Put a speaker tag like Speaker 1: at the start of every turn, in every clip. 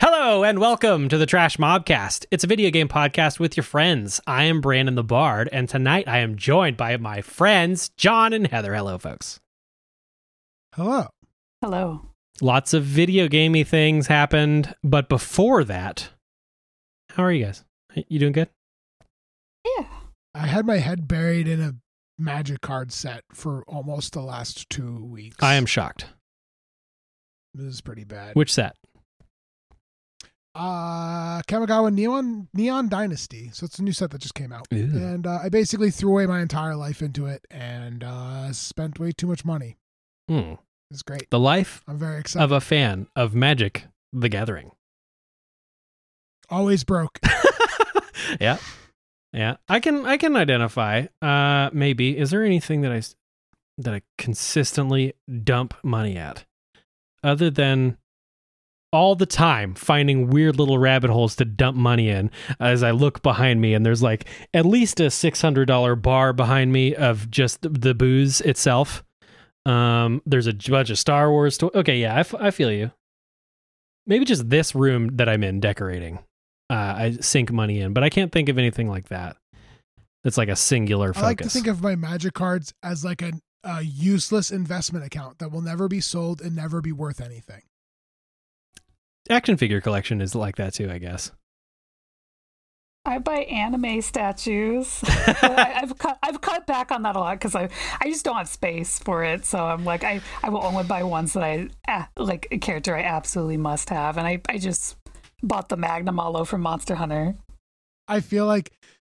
Speaker 1: Hello and welcome to the Trash Mobcast. It's a video game podcast with your friends. I am Brandon the Bard, and tonight I am joined by my friends John and Heather. Hello, folks.
Speaker 2: Hello.
Speaker 3: Hello.
Speaker 1: Lots of video gamey things happened, but before that, how are you guys? You doing good?
Speaker 3: Yeah.
Speaker 2: I had my head buried in a magic card set for almost the last two weeks.
Speaker 1: I am shocked.
Speaker 2: This is pretty bad.
Speaker 1: Which set?
Speaker 2: uh Kamigawa Neon Neon Dynasty. So it's a new set that just came out.
Speaker 1: Ooh.
Speaker 2: And uh, I basically threw away my entire life into it and uh spent way too much money.
Speaker 1: Hmm.
Speaker 2: It's great.
Speaker 1: The life
Speaker 2: I'm very excited.
Speaker 1: of a fan of Magic the Gathering.
Speaker 2: Always broke.
Speaker 1: yeah. Yeah. I can I can identify uh maybe is there anything that I that I consistently dump money at other than all the time finding weird little rabbit holes to dump money in as I look behind me and there's like at least a $600 bar behind me of just the, booze itself. Um there's a bunch of Star Wars to- Okay, yeah, I, f- I feel you. Maybe just this room that I'm in decorating uh, I sink money in, but I can't think of anything like that. It's like a singular focus.
Speaker 2: I like to think of my magic cards as like a, a useless investment account that will never be sold and never be worth anything.
Speaker 1: Action figure collection is like that too, I guess.
Speaker 3: I buy anime statues. I, I've cut I've cut back on that a lot because I I just don't have space for it. So I'm like I, I will only buy ones that I ah, like a character I absolutely must have, and I I just bought the Magnamalo from Monster Hunter.
Speaker 2: I feel like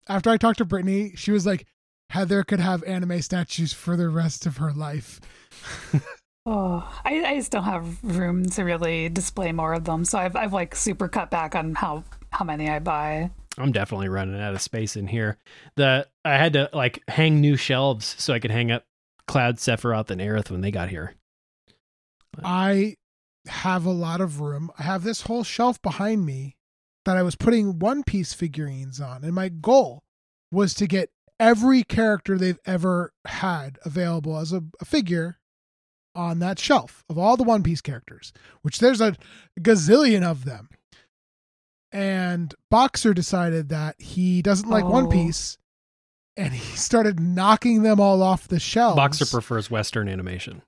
Speaker 2: after I talked to Brittany, she was like, Heather could have anime statues for the rest of her life.
Speaker 3: Oh, I, I just don't have room to really display more of them. So I've I've like super cut back on how how many I buy.
Speaker 1: I'm definitely running out of space in here. The I had to like hang new shelves so I could hang up Cloud, Sephiroth, and Aerith when they got here.
Speaker 2: I have a lot of room. I have this whole shelf behind me that I was putting One Piece figurines on, and my goal was to get every character they've ever had available as a, a figure on that shelf of all the One Piece characters, which there's a gazillion of them. And Boxer decided that he doesn't like One
Speaker 3: Oh.
Speaker 2: Piece, and he started knocking them all off the shelves.
Speaker 1: Boxer prefers Western animation.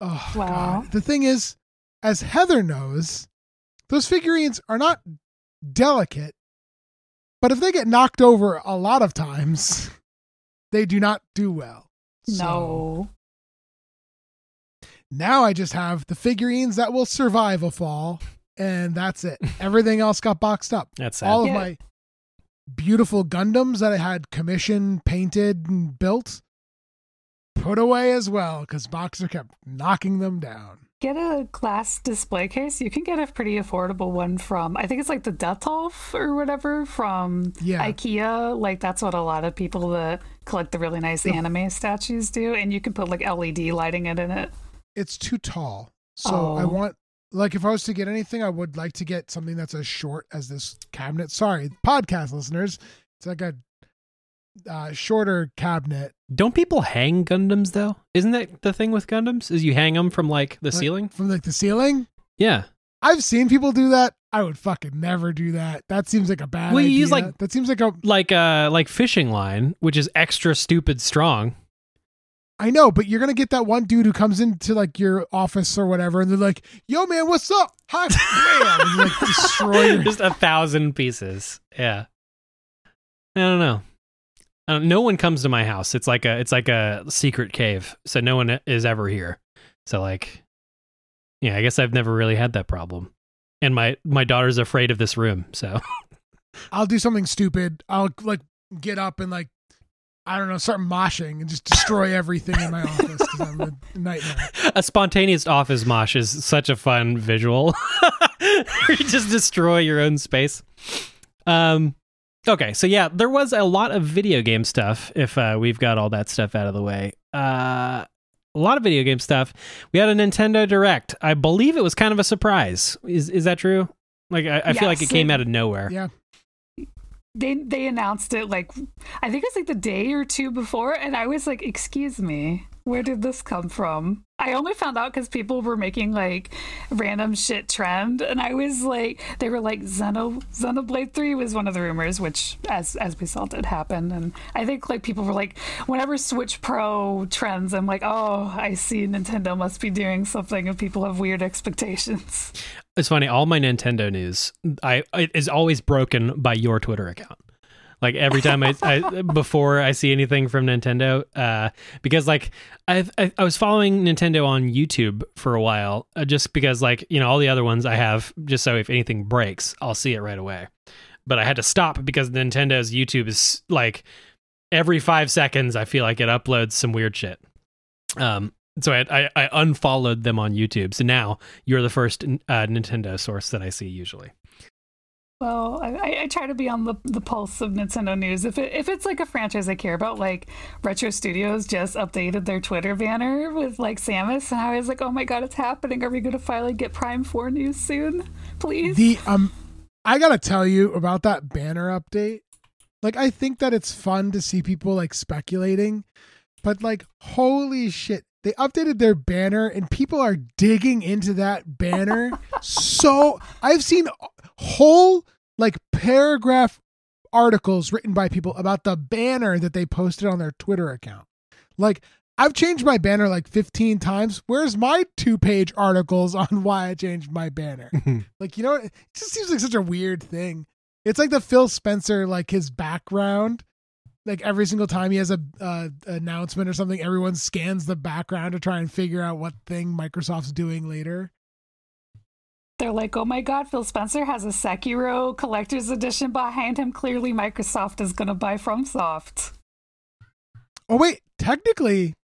Speaker 2: Oh
Speaker 3: Wow.
Speaker 2: god. The thing is, as Heather knows, those figurines are not delicate, but if they get knocked over a lot of times, they do not do well. So
Speaker 3: No.
Speaker 2: now I just have the figurines that will survive a fall, and that's it. Everything else got boxed up.
Speaker 1: That's sad.
Speaker 2: All of
Speaker 3: Yeah.
Speaker 2: my beautiful Gundams that I had commissioned, painted, and built put away as well because Boxer kept knocking them down.
Speaker 3: Get a glass display case. You can get a pretty affordable one from I think it's like the Detolf or whatever from
Speaker 2: Yeah.
Speaker 3: IKEA. Like that's what a lot of people that collect the really nice
Speaker 2: Yeah.
Speaker 3: anime statues do, and you can put like LED lighting it in it.
Speaker 2: it's too tall. So I
Speaker 3: Oh.
Speaker 2: want like if I was to get anything, I would like to get something that's as short as this cabinet. Sorry, podcast listeners. It's like a uh, shorter cabinet
Speaker 1: Don't people hang Gundams though? Isn't that the thing with Gundams? Is you hang them from like the
Speaker 2: Like,
Speaker 1: ceiling?
Speaker 2: from like the ceiling.
Speaker 1: Yeah.
Speaker 2: I've seen people do that. I would fucking never do that. That seems like a bad
Speaker 1: Well, you
Speaker 2: idea.
Speaker 1: use, like-
Speaker 2: that seems like a
Speaker 1: Like uh like fishing line, which is extra stupid strong.
Speaker 2: I know, but you're gonna get that one dude who comes into like your office or whatever, and they're like, "Yo, man, what's up?" Hi, bam, and, like destroy your
Speaker 1: Just a thousand pieces. Yeah. I don't know. Don't, no one comes to my house. It's like a it's like a secret cave, so no one is ever here. So like, yeah, I guess I've never really had that problem. And my my daughter's afraid of this room, so
Speaker 2: I'll do something stupid. I'll like get up and like I don't know, start moshing and just destroy everything in my office because I'm a nightmare.
Speaker 1: a spontaneous office mosh is such a fun visual. you just destroy your own space. Um, okay, so yeah, there was a lot of video game stuff. If uh, we've got all that stuff out of the way, uh, a lot of video game stuff. We had a Nintendo Direct. I believe it was kind of a surprise. Is is that true? Like I, I feel like it
Speaker 3: Yes,
Speaker 1: came
Speaker 3: it-
Speaker 1: out of nowhere.
Speaker 2: Yeah,
Speaker 3: They they announced it like I think it was like the day or two before, and I was like, "Excuse me, where did this come from? I only found out because people were making like random shit trend, and I was like, they were like Xeno Xenoblade Three was one of the rumors, which as as we saw did happen, and I think like people were like, whenever Switch Pro trends, I'm like, oh, I see Nintendo must be doing something, and people have weird expectations.
Speaker 1: It's funny. All my Nintendo news, I is always broken by your Twitter account. Like every time I, I before I see anything from Nintendo, uh, because like I've, I I was following Nintendo on YouTube for a while, uh, just because like you know all the other ones I have, just so if anything breaks, I'll see it right away. But I had to stop because Nintendo's YouTube is like every five seconds. I feel like it uploads some weird shit. Um, so I, I, I unfollowed them on YouTube. So now you're the first uh, Nintendo source that I see usually.
Speaker 3: Well, I, I try to be on the, the pulse of Nintendo news. If it, if it's like a franchise I care about, like Retro Studios just updated their Twitter banner with like Samus, and I was like, oh my god, it's happening! Are we going to finally get Prime Four news soon, please?
Speaker 2: The um, I gotta tell you about that banner update. Like, I think that it's fun to see people like speculating, but like, holy shit, they updated their banner and people are digging into that banner. so I've seen whole like paragraph articles written by people about the banner that they posted on their Twitter account. Like I've changed my banner like 15 times. Where's my two page articles on why I changed my banner? like, you know, it just seems like such a weird thing. It's like the Phil Spencer, like his background. Like every single time he has a uh, announcement or something, everyone scans the background to try and figure out what thing Microsoft's doing later.
Speaker 3: They're like, oh my god, Phil Spencer has a Sekiro collector's edition behind him. Clearly, Microsoft is going to buy FromSoft.
Speaker 2: Oh, wait, technically,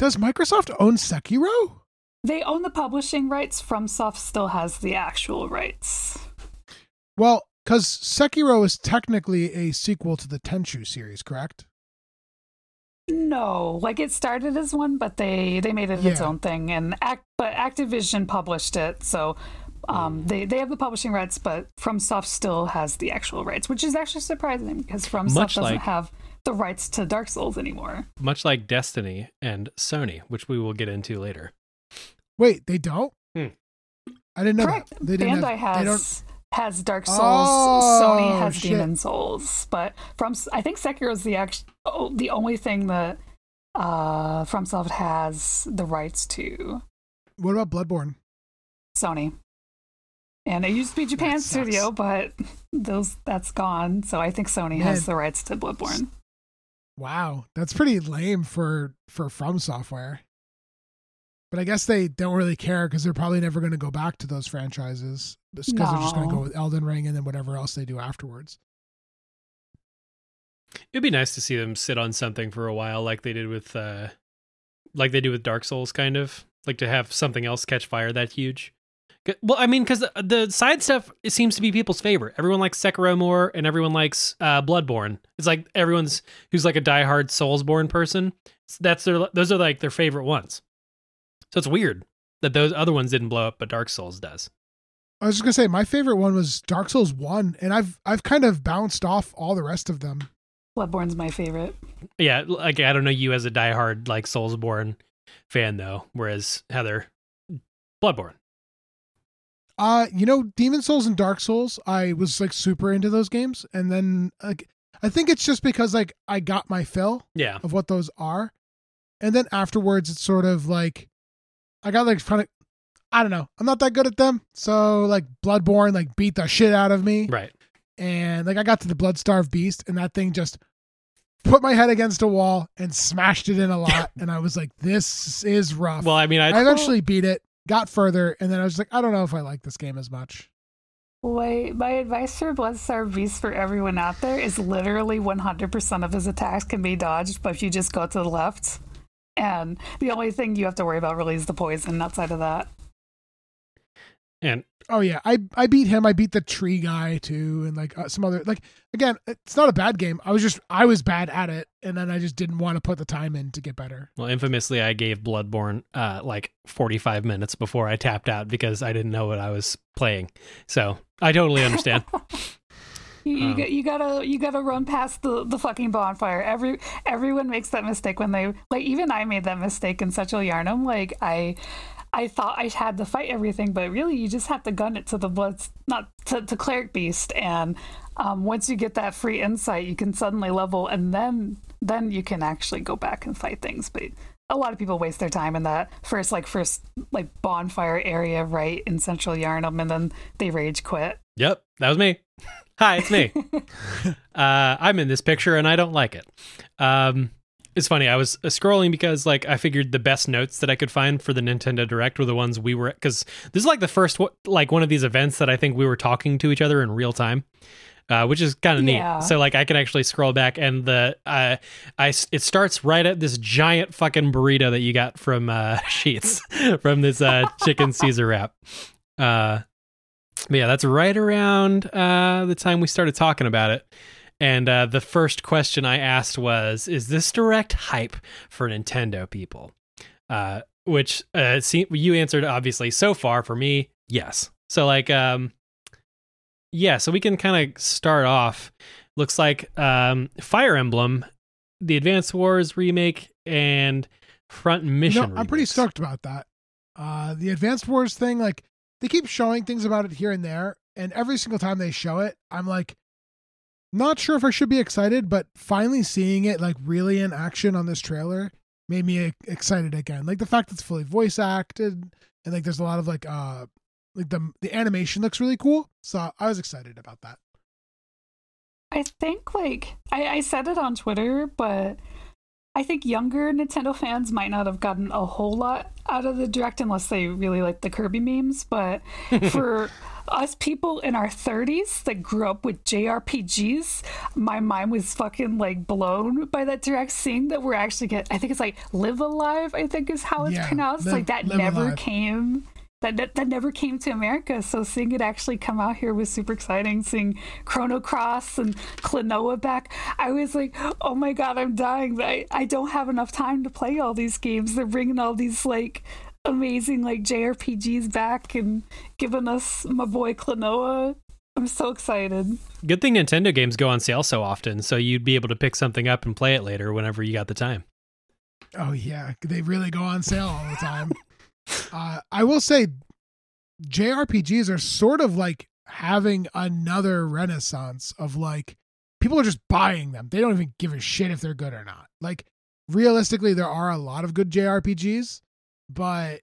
Speaker 2: does Microsoft own Sekiro?
Speaker 3: They own the publishing rights. FromSoft still has the actual rights.
Speaker 2: Well, because Sekiro is technically a sequel to the Tenchu series, correct?
Speaker 3: No, like it started as one, but they they made it yeah. its own thing, and act but Activision published it, so um, they they have the publishing rights, but FromSoft still has the actual rights, which is actually surprising because FromSoft Much doesn't like, have the rights to Dark Souls anymore.
Speaker 1: Much like Destiny and Sony, which we will get into later.
Speaker 2: Wait, they don't? Hmm. I didn't know
Speaker 3: Correct.
Speaker 2: that. They
Speaker 3: didn't Bandai have, has has Dark Souls. Oh, Sony has shit. Demon Souls, but from I think Sekiro is the act, oh, the only thing that uh, FromSoft has the rights to.
Speaker 2: What about Bloodborne?
Speaker 3: Sony. And it used to be Japan Studio, but those that's gone. So I think Sony Man. has the rights to Bloodborne.
Speaker 2: Wow, that's pretty lame for for From Software. But I guess they don't really care because they're probably never going to go back to those franchises because no. they're just going to go with Elden Ring and then whatever else they do afterwards.
Speaker 1: It'd be nice to see them sit on something for a while, like they did with, uh, like they do with Dark Souls, kind of like to have something else catch fire that huge. Well, I mean, because the, the, side stuff it seems to be people's favorite. Everyone likes Sekiro more, and everyone likes uh, Bloodborne. It's like everyone's who's like a diehard Soulsborne person. That's their those are like their favorite ones. So it's weird that those other ones didn't blow up, but Dark Souls does.
Speaker 2: I was just gonna say my favorite one was Dark Souls one, and I've I've kind of bounced off all the rest of them.
Speaker 3: Bloodborne's my favorite.
Speaker 1: Yeah, like I don't know you as a diehard like Soulsborne fan though, whereas Heather, Bloodborne.
Speaker 2: Uh, you know, Demon Souls and Dark Souls, I was like super into those games, and then like I think it's just because like I got my fill,
Speaker 1: yeah,
Speaker 2: of what those are, and then afterwards it's sort of like I got like kind of I don't know. I'm not that good at them. So like Bloodborne like beat the shit out of me.
Speaker 1: Right.
Speaker 2: And like I got to the Bloodstarved Beast and that thing just put my head against a wall and smashed it in a lot and I was like this is rough.
Speaker 1: Well, I mean I,
Speaker 2: I eventually beat it, got further and then I was like I don't know if I like this game as much.
Speaker 3: Wait, my advice for Bloodstarved Beast for everyone out there is literally 100% of his attacks can be dodged, but if you just go to the left, and the only thing you have to worry about really is the poison outside of that.
Speaker 1: And
Speaker 2: oh yeah, I I beat him. I beat the tree guy too, and like uh, some other like again, it's not a bad game. I was just I was bad at it, and then I just didn't want to put the time in to get better.
Speaker 1: Well, infamously, I gave Bloodborne uh like forty five minutes before I tapped out because I didn't know what I was playing. So I totally understand.
Speaker 3: You, you,
Speaker 1: Um,
Speaker 3: got- you gotta you gotta run past the, the fucking bonfire. Every everyone makes that mistake when they like. Even I made that mistake in Central Yharnam. Like I, I thought I had to fight everything, but really you just have to gun it to the blood, not to, to cleric beast. And um, once you get that free insight, you can suddenly level, and then then you can actually go back and fight things. But a lot of people waste their time in that first like first like bonfire area right in Central Yharnam, and then they rage quit.
Speaker 1: Yep, that was me. Hi, it's me. uh, I'm in this picture and I don't like it. Um, it's funny. I was uh, scrolling because like I figured the best notes that I could find for the Nintendo Direct were the ones we were because this is like the first one- like one of these events that I think we were talking to each other in real time. Uh, which is kind of
Speaker 3: Yeah.
Speaker 1: neat. So like I can actually scroll back and the uh, I it starts right at this giant fucking burrito that you got from uh, Sheetz from this uh, chicken Caesar wrap. Uh, but yeah, that's right around uh, the time we started talking about it. And uh, the first question I asked was, "Is this direct hype for Nintendo people?" Uh, which uh, see, you answered obviously. So far, for me, yes. So like, um, yeah. So we can kind of start off. Looks like um, Fire Emblem, the Advance Wars remake, and Front Mission.
Speaker 2: No, I'm pretty stoked about that. Uh, the Advanced Wars thing, like they keep showing things about it here and there, and every single time they show it, I'm like, not sure if I should be excited, but finally seeing it like really in action on this trailer made me excited again. Like the fact that it's fully voice acted, and like there's a lot of like uh like the the animation looks really cool, so I was excited about that.
Speaker 3: I think like I, I said it on Twitter, but I think younger Nintendo fans might not have gotten a whole lot out of the direct unless they really like the Kirby memes. But for us people in our 30s that grew up with JRPGs, my mind was fucking like blown by that direct seeing that we're actually get. I think it's like Live A Live. I think is how it's
Speaker 2: Yeah,
Speaker 3: pronounced.
Speaker 2: Live-
Speaker 3: like that never
Speaker 2: Alive.
Speaker 3: came that, that that never came to America. So seeing it actually come out here was super exciting. Seeing Chrono Cross and Klonoa back, I was like, oh my god, I'm dying. I I don't have enough time to play all these games. They're bringing all these like amazing like JRPGs back and giving us my boy Klonoa. I'm so excited.
Speaker 1: Good thing Nintendo games go on sale so often, so you'd be able to pick something up and play it later whenever you got the time.
Speaker 2: Oh yeah, they really go on sale all the time. uh, I will say, JRPGs are sort of like having another renaissance of like people are just buying them. They don't even give a shit if they're good or not. Like realistically, there are a lot of good JRPGs, but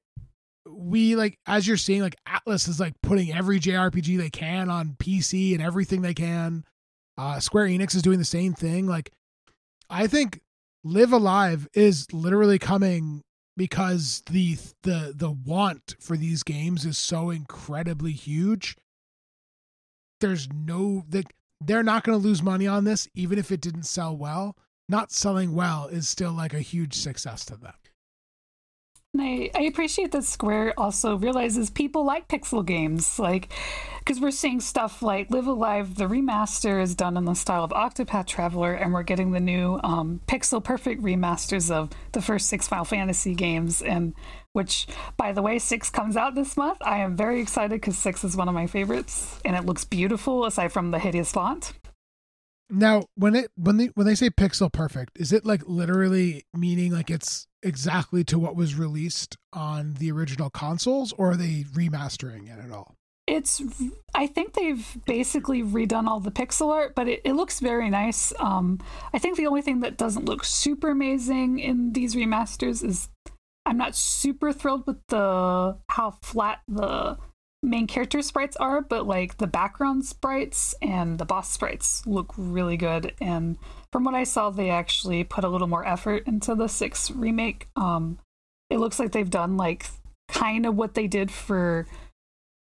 Speaker 2: we like as you're seeing, like Atlus is like putting every JRPG they can on PC and everything they can. Uh, Square Enix is doing the same thing. Like, I think Live A Live is literally coming because the the the want for these games is so incredibly huge. There's no that they're not going to lose money on this even if it didn't sell well. Not selling well is still like a huge success to them.
Speaker 3: And I, I appreciate that Square also realizes people like pixel games, like because we're seeing stuff like Live A Live, the remaster is done in the style of Octopath Traveler, and we're getting the new um, pixel perfect remasters of the first six Final Fantasy games, and which, by the way, six comes out this month. I am very excited because six is one of my favorites, and it looks beautiful aside from the hideous font.
Speaker 2: Now, when it when they when they say pixel perfect, is it like literally meaning like it's exactly to what was released on the original consoles, or are they remastering it at all?
Speaker 3: It's i think they've basically redone all the pixel art but it, it looks very nice. Um i think the only thing that doesn't look super amazing in these remasters is i'm not super thrilled with the how flat the main character sprites are but like the background sprites and the boss sprites look really good. And from what i saw they actually put a little more effort into the six remake. Um it looks like they've done like kind of what they did for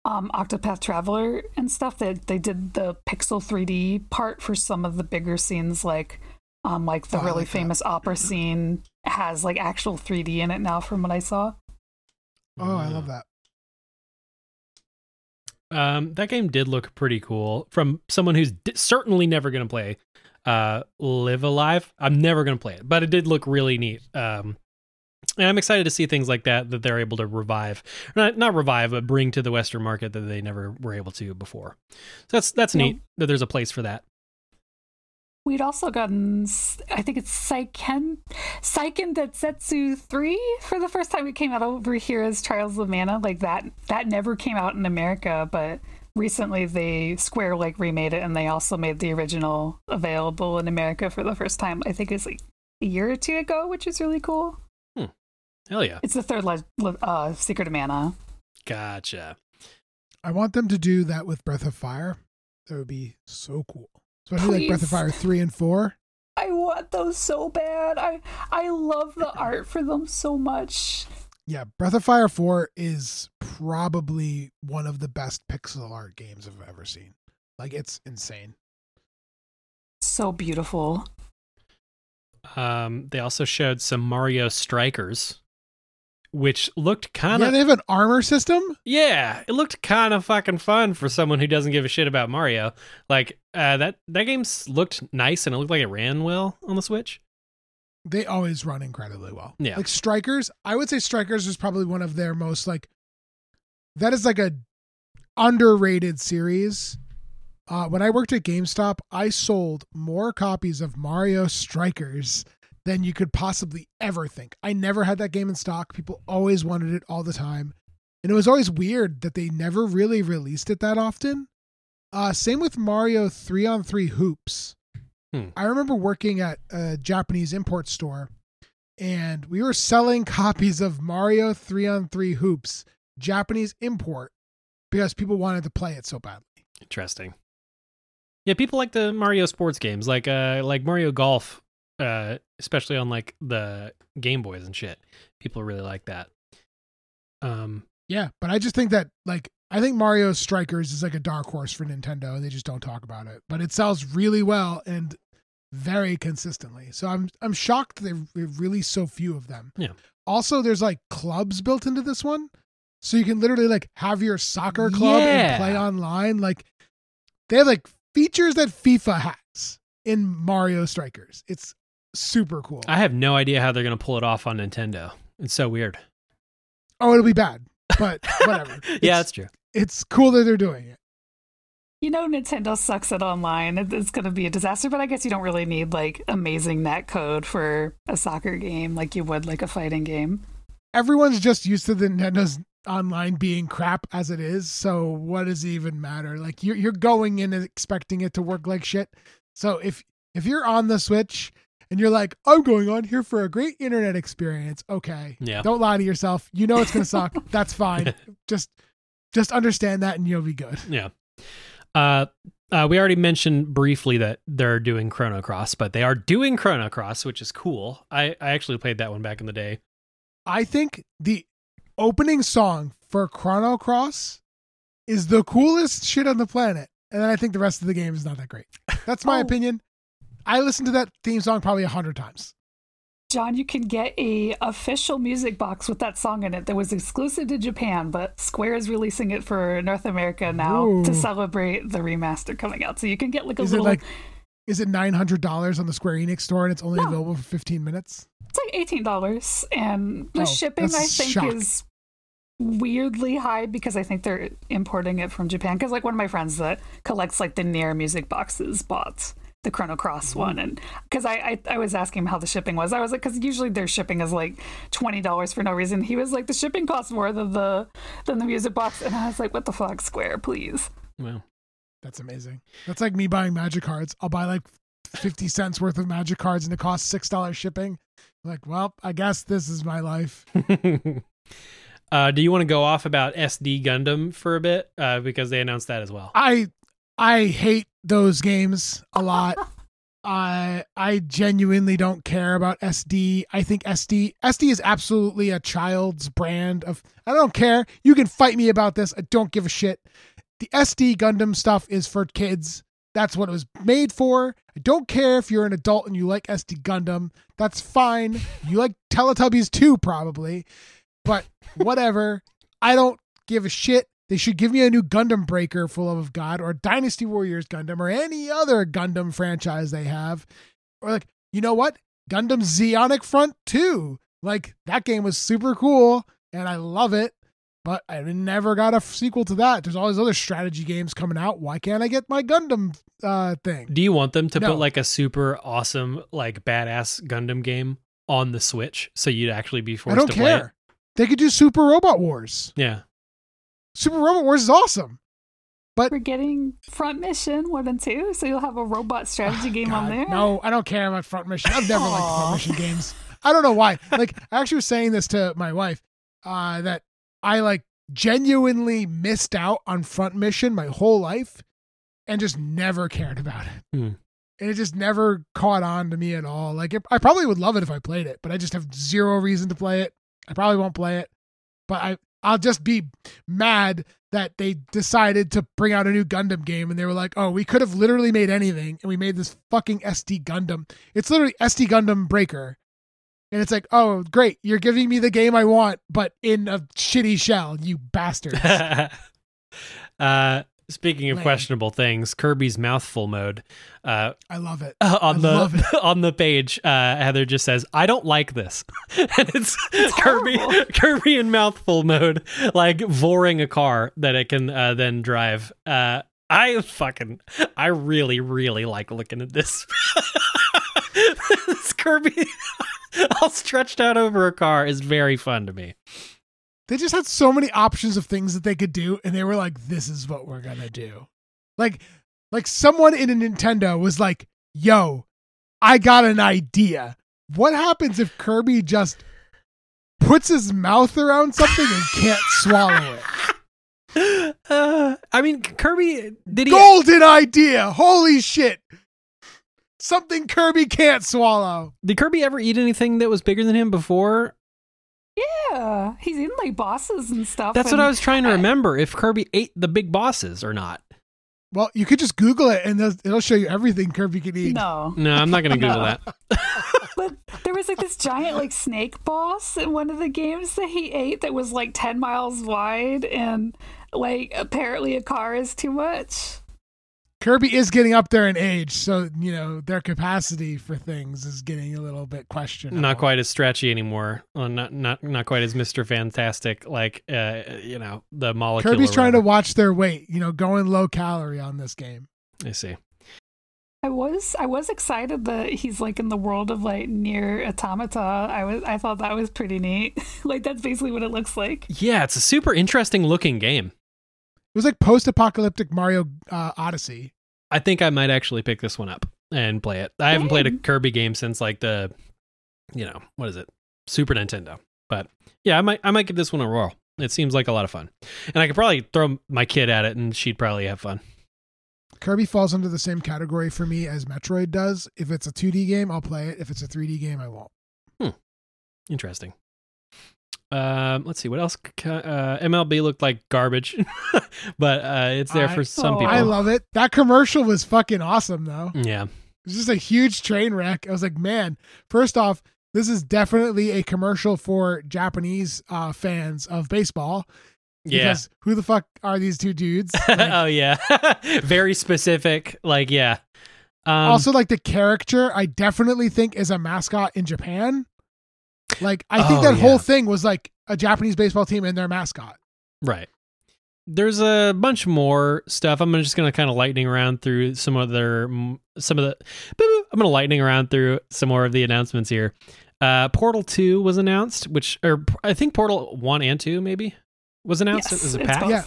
Speaker 3: um Octopath Traveler and stuff that they did the pixel 3D part for some of the bigger scenes like um like the
Speaker 2: Oh,
Speaker 3: really
Speaker 2: like that.
Speaker 3: famous opera scene has like actual 3D in it now from what I saw.
Speaker 2: Oh, I love that.
Speaker 1: Um, that game did look pretty cool from someone who's d- certainly never going to play uh, Live A Live. I'm never going to play it, but it did look really neat. Um, And I'm excited to see things like that that they're able to revive, not not revive, but bring to the Western market that they never were able to before. So that's that's
Speaker 3: Yeah.
Speaker 1: neat that there's a place for that.
Speaker 3: We'd also gotten, I think it's Seiken, Seiken Densetsu 3 for the first time it came out over here as Trials of Mana. Like that, that never came out in America, but recently they Square like remade it and they also made the original available in America for the first time. I think it's like a year or two ago, which is really cool.
Speaker 1: Hell yeah,
Speaker 3: It's the third le- le- uh, Secret of Mana.
Speaker 1: gotcha.
Speaker 2: I want them to do that with Breath of Fire. That would be so cool. Especially like Breath of Fire 3 and 4.
Speaker 3: I want those so bad. I I love the art for them so much.
Speaker 2: Yeah, Breath of Fire 4 is probably one of the best pixel art games I've ever seen. Like it's insane.
Speaker 3: So beautiful.
Speaker 1: Um, they also showed some Mario Strikers, which looked kind of yeah,
Speaker 2: they have an armor system.
Speaker 1: Yeah, it looked kind of fucking fun for someone who doesn't give a shit about Mario. Like uh, that that game's looked nice and it looked like it ran well on the Switch.
Speaker 2: They always run incredibly well.
Speaker 1: Yeah.
Speaker 2: Like Strikers, I would say Strikers is probably one of their most like that is like a underrated series. Uh, when I worked at GameStop, I sold more copies of Mario Strikers than you could possibly ever think. I never had that game in stock. People always wanted it all the time. And it was always weird that they never really released it that often. Uh, same with Mario 3 on 3 Hoops.
Speaker 1: Hmm.
Speaker 2: I remember working at a Japanese import store and we were selling copies of Mario 3 on 3 Hoops, Japanese import, because people wanted to play it so badly.
Speaker 1: Interesting. Yeah, people like the Mario sports games, like uh like Mario Golf, uh, especially on like the Game Boys and shit. People really like that. Um,
Speaker 2: Yeah, but I just think that like I think Mario Strikers is like a dark horse for Nintendo. They just don't talk about it, but it sells really well and very consistently. So I'm I'm shocked they release so few of them.
Speaker 1: Yeah.
Speaker 2: Also, there's like clubs built into this one, so you can literally like have your soccer club and play online. Like they have like features that FIFA has in Mario Strikers. It's super cool.
Speaker 1: I have no idea how they're gonna pull it off on Nintendo. It's so weird.
Speaker 2: oh, it'll be bad, but whatever.
Speaker 1: yeah,
Speaker 2: It's-
Speaker 1: that's true.
Speaker 2: it's cool that they're doing it.
Speaker 3: You know, Nintendo sucks at online. It's going to be a disaster, but I guess you don't really need like amazing net code for a soccer game like you would like a fighting game.
Speaker 2: everyone's just used to the Nintendo's online being crap as it is. So what does it even matter? Like you're you're going in and expecting it to work like shit. So if if you're on the Switch and you're like, I'm going on here for a great internet experience, okay.
Speaker 1: Yeah.
Speaker 2: Don't lie to yourself. You know it's gonna suck. That's fine. Just just understand that and you'll be good.
Speaker 1: Yeah. Uh, uh, we already mentioned briefly that they're doing Chrono Cross, but they are doing Chrono Cross, which is cool. I, I actually played that one back in the day.
Speaker 2: I think the opening song for Chrono Cross is the coolest shit on the planet. And then I think the rest of the game is not that great. That's my
Speaker 3: Oh.
Speaker 2: opinion. I listened to that theme song probably a hundred times.
Speaker 3: John, you can get a official music box with that song in it that was exclusive to Japan, but Square is releasing it for North America now
Speaker 2: Ooh.
Speaker 3: to celebrate the remaster coming out. So you can get like a
Speaker 2: Is it
Speaker 3: little
Speaker 2: like is it nine hundred dollars on the Square Enix store and it's only
Speaker 3: No.
Speaker 2: available for fifteen minutes?
Speaker 3: It's like eighteen dollars, and the
Speaker 2: Oh,
Speaker 3: shipping I think
Speaker 2: shock.
Speaker 3: is weirdly high because I think they're importing it from Japan. Because like one of my friends that collects like the Nair music boxes bought the Chrono Cross one, and because I, I I was asking him how the shipping was, I was like, because usually their shipping is like twenty dollars for no reason. He was like, the shipping costs more than the than the music box, and I was like, what the fuck, Square, please.
Speaker 1: Well,
Speaker 2: That's amazing. That's like me buying magic cards. I'll buy like fifty cents worth of magic cards and it costs six dollars shipping. Like, well, I guess this is my life.
Speaker 1: uh, do you want to go off about SD Gundam for a bit? Uh, because they announced that as well.
Speaker 2: I I hate those games a lot. I I genuinely don't care about SD. I think SD SD is absolutely a child's brand of I don't care. You can fight me about this. I don't give a shit. The SD Gundam stuff is for kids. That's what it was made for. I don't care if you're an adult and you like SD Gundam. That's fine. You like Teletubbies too, probably. But whatever. I don't give a shit. They should give me a new Gundam Breaker for love of God, or Dynasty Warriors Gundam, or any other Gundam franchise they have. Or like, you know what? Gundam Zeonic Front 2. Like that game was super cool and I love it, but I never got a sequel to that. There's all these other strategy games coming out. Why can't I get my Gundam uh, thing?
Speaker 1: Do you want them to
Speaker 2: No.
Speaker 1: put like a super awesome, like badass Gundam game on the Switch so you'd actually be
Speaker 2: I
Speaker 1: forced
Speaker 2: don't
Speaker 1: to play it?
Speaker 2: care. They could do Super Robot Wars.
Speaker 1: Yeah.
Speaker 2: Super Robot Wars is awesome.
Speaker 3: But we're getting Front Mission one and two, so you'll have a robot strategy
Speaker 2: Oh,
Speaker 3: game on there.
Speaker 2: No, I don't care about front mission. I've never liked
Speaker 3: Aw.
Speaker 2: front mission games. I don't know why. Like I actually was saying this to my wife, uh, that I like genuinely missed out on front mission my whole life and just never cared about it.
Speaker 1: Hmm.
Speaker 2: And it just never caught on to me at all. Like it, I probably would love it if I played it, but I just have zero reason to play it. I probably won't play it, but I I'll just be mad that they decided to bring out a new Gundam game and they were like, "Oh, we could have literally made anything and we made this fucking SD Gundam. It's literally SD Gundam Breaker." And it's like, "Oh, great. You're giving me the game I want, but in a shitty shell, you bastards."
Speaker 1: uh, speaking of
Speaker 2: Lame.
Speaker 1: questionable things, Kirby's mouthful mode. Uh,
Speaker 2: I love it.
Speaker 1: on
Speaker 2: I
Speaker 1: the on the page, uh, Heather just says, "I don't like this," and it's, Kirby
Speaker 3: horrible.
Speaker 1: Kirby in mouthful mode, like voring a car that it can uh, then drive. Uh, I fucking, I really, really like looking at this. this Kirby, all stretched out over a car, is very fun to me.
Speaker 2: They just had so many options of things that they could do and they were like, "This is what we're going to do." Like like someone in a Nintendo was like, "Yo, I got an idea. What happens if Kirby just puts his mouth around something and can't swallow it?"
Speaker 1: Uh, I mean, Kirby did he?
Speaker 2: Golden idea. Holy shit. Something Kirby can't swallow.
Speaker 1: Did Kirby ever eat anything that was bigger than him before?
Speaker 3: Yeah, he's in like bosses and stuff.
Speaker 1: That's what I was trying to
Speaker 3: I-
Speaker 1: remember. If Kirby ate the big bosses or not.
Speaker 2: Well, you could just Google it and it'll- it'll show you everything Kirby can eat.
Speaker 3: No,
Speaker 1: No, I'm not going to Google
Speaker 3: No.
Speaker 1: that.
Speaker 3: but there was like this giant like snake boss in one of the games that he ate that was like ten miles wide, and like apparently a car is too much.
Speaker 2: Kirby is getting up there in age, so you know their capacity for things is getting a little bit questionable.
Speaker 1: Not quite as stretchy anymore. Well, not not not quite as Mr. Fantastic. Like uh, you know, the molecule.
Speaker 2: Kirby's
Speaker 1: or
Speaker 2: trying to watch their weight. You know, going low calorie on this game.
Speaker 1: I see.
Speaker 3: I was I was excited that he's like in the world of like NieR Automata. I was I thought that was pretty neat. like that's basically what it looks like.
Speaker 1: Yeah, it's a super interesting looking game.
Speaker 2: It was like post-apocalyptic Mario uh, Odyssey.
Speaker 1: I think I might actually pick this one up and play it. I haven't played a Kirby game since like the, you know, what is it, Super Nintendo. But yeah, I might I might give this one a whirl. It seems like a lot of fun, and I could probably throw my kid at it, and she'd probably have fun.
Speaker 2: Kirby falls under the same category for me as Metroid does. If it's a 2D game, I'll play it. If it's a 3D game, I won't. Hmm.
Speaker 1: Interesting. Um, let's see what else. Uh, MLB looked like garbage, but uh, it's there
Speaker 2: I-
Speaker 1: for some
Speaker 3: Oh.
Speaker 1: people.
Speaker 2: I love it. That commercial was fucking awesome, though.
Speaker 1: yeah,
Speaker 2: it's just a huge train wreck. I was like, man, first off, this is definitely a commercial for Japanese uh, fans of baseball.
Speaker 1: yeah.
Speaker 2: Who the fuck are these two dudes? Like,
Speaker 1: oh yeah, very specific. Like yeah. Um,
Speaker 2: also, like the character, I definitely think is a mascot in Japan. Like, I think
Speaker 1: Oh,
Speaker 2: that
Speaker 1: yeah.
Speaker 2: whole thing was like a Japanese baseball team and their mascot.
Speaker 1: Right. There's a bunch more stuff. I'm just gonna kind of lightning around through some of their some of the. I'm gonna lightning around through some more of the announcements here. Uh, Portal Two was announced, which or I think Portal One and Two maybe was announced
Speaker 3: Yes,
Speaker 1: as a
Speaker 3: it's
Speaker 1: pack.
Speaker 2: Yeah.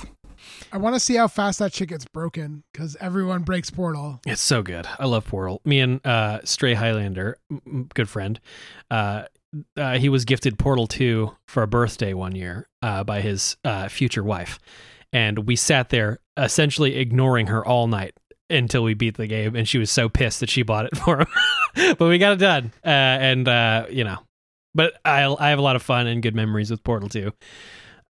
Speaker 2: I want to see how fast that shit gets broken because everyone breaks Portal.
Speaker 1: It's so good. I love Portal. Me and uh, Stray Highlander, m- m- good friend, uh, uh, he was gifted Portal 2 for a birthday one year uh, by his uh, future wife. And we sat there essentially ignoring her all night until we beat the game. And she was so pissed that she bought it for him. but we got it done. Uh, and, uh, you know, but I, I have a lot of fun and good memories with Portal 2.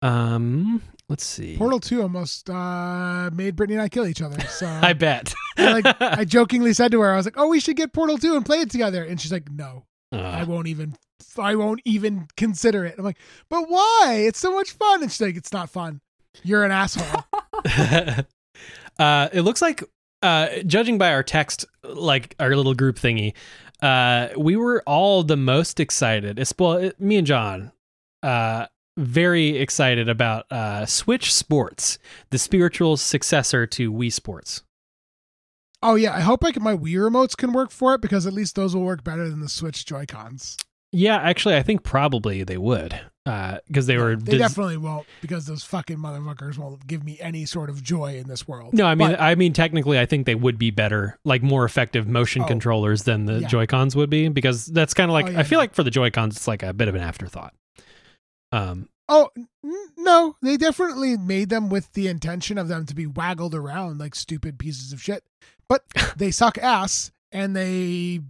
Speaker 1: Um, let's see.
Speaker 2: Portal 2 almost uh, made Brittany and I kill each other. So
Speaker 1: I bet.
Speaker 2: I, like, I jokingly said to her, I was like, "Oh, we should get Portal 2 and play it together." And she's like, "No, I
Speaker 1: Uh,
Speaker 2: won't even. I won't even consider it." I'm like, "But why? It's so much fun." And she's like, "It's not fun. You're an asshole."
Speaker 1: uh, it looks like, uh, judging by our text, like our little group thingy, uh, we were all the most excited. It's, well, it, me and John, uh, very excited about uh, Switch Sports, the spiritual successor to Wii Sports.
Speaker 2: Oh yeah, I hope like my Wii remotes can work for it because at least those will work better than the Switch Joy Cons.
Speaker 1: Yeah, actually, I think probably they would because they were.
Speaker 2: They
Speaker 1: des-
Speaker 2: definitely won't because those fucking motherfuckers won't give me any sort of joy in this world.
Speaker 1: no, I mean,
Speaker 2: But-
Speaker 1: I mean, technically, I think they would be better, like more effective motion
Speaker 2: Oh.
Speaker 1: controllers than the
Speaker 2: Yeah.
Speaker 1: Joy Cons would be, because that's kind of like
Speaker 2: Oh, yeah,
Speaker 1: I feel
Speaker 2: no.
Speaker 1: like for the Joy Cons, it's like a bit of an afterthought. Um,
Speaker 2: Oh n- no, they definitely made them with the intention of them to be waggled around like stupid pieces of shit. But they suck ass, and they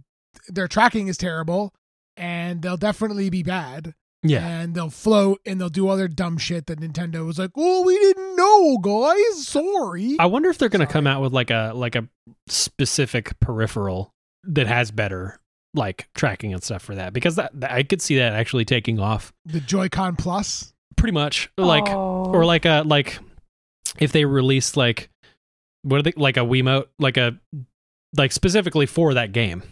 Speaker 2: their tracking is terrible, and they'll definitely be bad.
Speaker 1: yeah,
Speaker 2: and they'll float and they'll do other dumb shit that Nintendo was like, "Oh, we didn't know, guys. Sorry."
Speaker 1: I wonder if they're going to
Speaker 2: Sorry.
Speaker 1: come out with like a like a specific peripheral that has better like tracking and stuff for that, because that, that- I could see that actually taking off
Speaker 2: the Joy-Con Plus.
Speaker 1: pretty much, like
Speaker 3: Oh.
Speaker 1: or like a like if they released like what are they like a Wiimote like a like specifically for that game.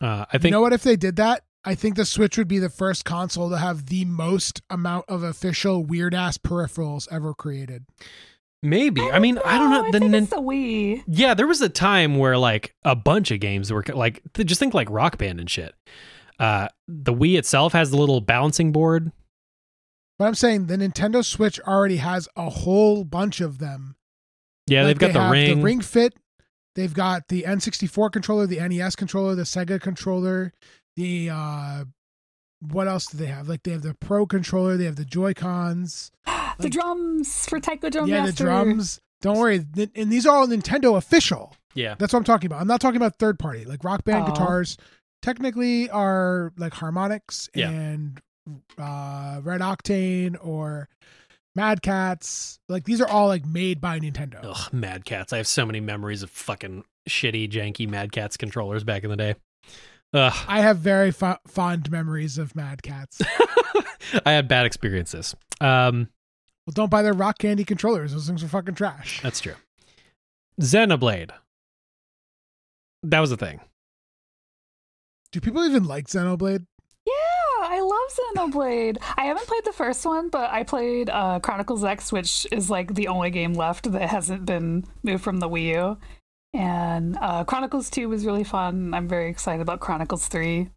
Speaker 1: Uh, I think
Speaker 2: you know what? If they did that, I think the Switch would be the first console to have the most amount of official weird ass peripherals ever created.
Speaker 1: maybe. I, mean, I don't know.
Speaker 3: I
Speaker 1: The
Speaker 3: think
Speaker 1: Nin-
Speaker 3: it's the Wii.
Speaker 1: yeah, there was a time where like a bunch of games were like th- just think like Rock Band and shit. Uh, the Wii itself has the little balancing board.
Speaker 2: But I'm saying the Nintendo Switch already has a whole bunch of them.
Speaker 1: Yeah,
Speaker 2: Like,
Speaker 1: they've got
Speaker 2: they
Speaker 1: the ring.
Speaker 2: the Ring Fit. They've got the N64 controller, the NES controller, the Sega controller, the uh what else do they have? Like they have the Pro controller, they have the Joy Cons,
Speaker 3: the
Speaker 2: Like-
Speaker 3: drums for Taiko Drum
Speaker 2: yeah,
Speaker 3: Master.
Speaker 2: the drums. Don't worry, and these are all Nintendo official.
Speaker 1: Yeah,
Speaker 2: That's what I'm talking about. I'm not talking about third party. Like Rock Band
Speaker 3: Oh.
Speaker 2: guitars technically are like Harmonix
Speaker 1: Yeah.
Speaker 2: and uh Red Octane or Mad Catz. Like these are all like made by Nintendo.
Speaker 1: Ugh, Mad Catz. I have so many memories of fucking shitty, janky Mad Catz controllers back in the day. Ugh.
Speaker 2: I have very fo- fond memories of Mad Cats.
Speaker 1: I had bad experiences. Um,
Speaker 2: well, don't buy their rock candy controllers. Those things are fucking trash.
Speaker 1: that's true. Xenoblade. That was a thing.
Speaker 2: Do people even like Xenoblade?
Speaker 3: Yeah, I love Xenoblade. I haven't played the first one, but I played uh, Chronicles X, which is like the only game left that hasn't been moved from the Wii U. And uh, Chronicles 2 was really fun. I'm very excited about Chronicles 3.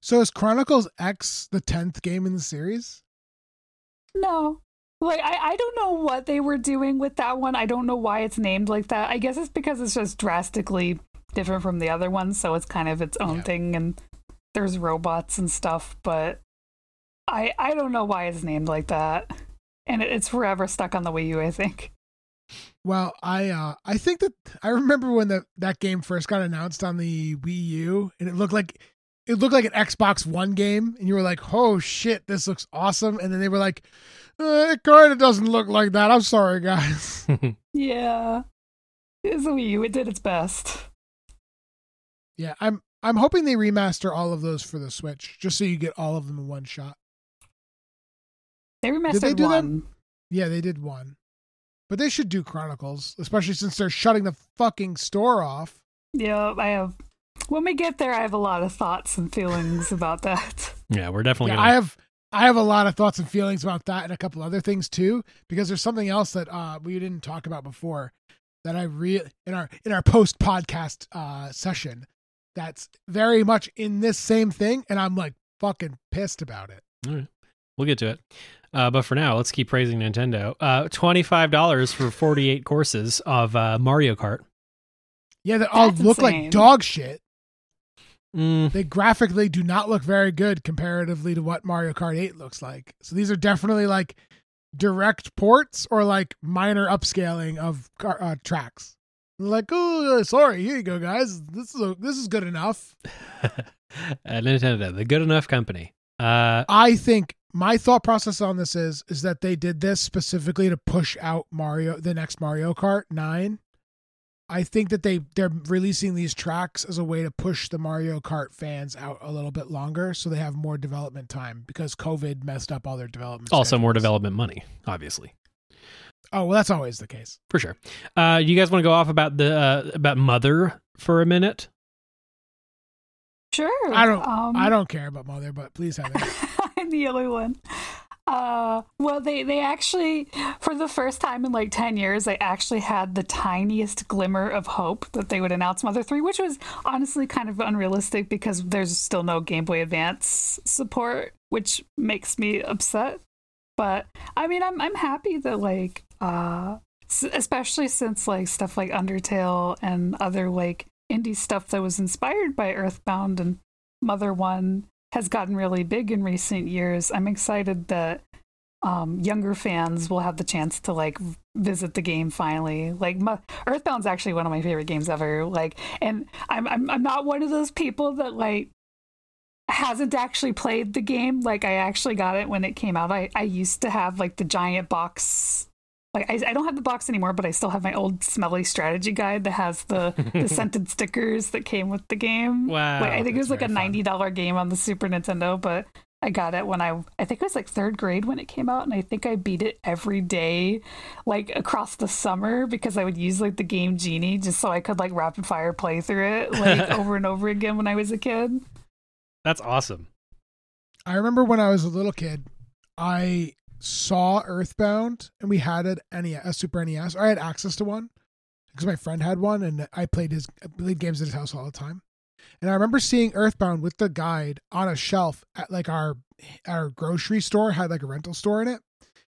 Speaker 2: So is Chronicles X the tenth game in the series?
Speaker 3: No. Like I, I don't know what they were doing with that one. I don't know why it's named like that. I guess it's because it's just drastically different from the other ones, so it's kind of its own
Speaker 2: Yeah.
Speaker 3: thing and there's robots and stuff, but I I don't know why it's named like that. And it, it's forever stuck on the Wii U, I think.
Speaker 2: Well, I uh I think that I remember when the that game first got announced on the Wii U and it looked like it looked like an Xbox One game and you were like, "Oh shit, this looks awesome." And then they were like, uh, "It kind of doesn't look like that. I'm sorry, guys."
Speaker 3: Yeah. It's a Wii U. It did its best.
Speaker 2: yeah, I'm I'm hoping they remaster all of those for the Switch just so you get all of them in one shot.
Speaker 3: They remastered
Speaker 2: they do that?
Speaker 3: one.
Speaker 2: Yeah, they did one. But they should do Chronicles, especially since they're shutting the fucking store off.
Speaker 3: Yeah, I have. When we get there, I have a lot of thoughts and feelings about that.
Speaker 1: yeah, we're definitely
Speaker 2: Yeah,
Speaker 1: gonna.
Speaker 2: I have I have a lot of thoughts and feelings about that and a couple other things too because there's something else that uh, we didn't talk about before that I re in our in our post podcast uh, session that's very much in this same thing and I'm like fucking pissed about it. All right.
Speaker 1: We'll get to it. Uh, but for now, let's keep praising Nintendo. Uh, Twenty-five dollars for forty-eight courses of uh, Mario Kart.
Speaker 2: Yeah, that all look
Speaker 3: insane.
Speaker 2: like dog shit.
Speaker 1: Mm,
Speaker 2: They graphically do not look very good comparatively to what Mario Kart 8 looks like. So these are definitely like direct ports or like minor upscaling of car, uh, tracks. Like, oh, sorry, here you go, guys. This is a, this is good enough.
Speaker 1: uh, Nintendo, the good enough company. Uh,
Speaker 2: I think my thought process on this is is that they did this specifically to push out Mario, the next Mario Kart 9. I think that they they're releasing these tracks as a way to push the Mario Kart fans out a little bit longer, so they have more development time because COVID messed up all their development.
Speaker 1: also, more development money, obviously,
Speaker 2: Oh well, that's always the case.
Speaker 1: for sure. Uh, you guys want to go off about the uh, about Mother for a minute?
Speaker 3: Sure.
Speaker 2: I don't.
Speaker 3: Um,
Speaker 2: I don't care about mother, but please have it.
Speaker 3: I'm the only one. Uh, well, they they actually, for the first time in like ten years, they actually had the tiniest glimmer of hope that they would announce Mother Three, which was honestly kind of unrealistic because there's still no Game Boy Advance support, which makes me upset. But I mean, I'm I'm happy that like, uh, especially since like stuff like Undertale and other like indie stuff that was inspired by Earthbound and Mother One has gotten really big in recent years. I'm excited that um, younger fans will have the chance to like visit the game finally. Like Mo- Earthbound's actually one of my favorite games ever. Like, and I'm I'm I'm not one of those people that like hasn't actually played the game. Like, I actually got it when it came out. I I used to have like the giant box. Like I, I don't have the box anymore, but I still have my old smelly strategy guide that has the, the scented stickers that came with the game.
Speaker 1: Wow,
Speaker 3: Like, I think it was like a ninety dollar game on the Super Nintendo, but I got it when I I think it was like third grade when it came out, and I think I beat it every day, like across the summer because I would use like the game Genie just so I could like rapid fire play through it like over and over again when I was a kid.
Speaker 1: That's awesome.
Speaker 2: I remember when I was a little kid, I saw Earthbound, and we had an NES, a Super NES. Or I had access to one because my friend had one, and I played his I played games at his house all the time. And I remember seeing Earthbound with the guide on a shelf at like our our grocery store had like a rental store in it,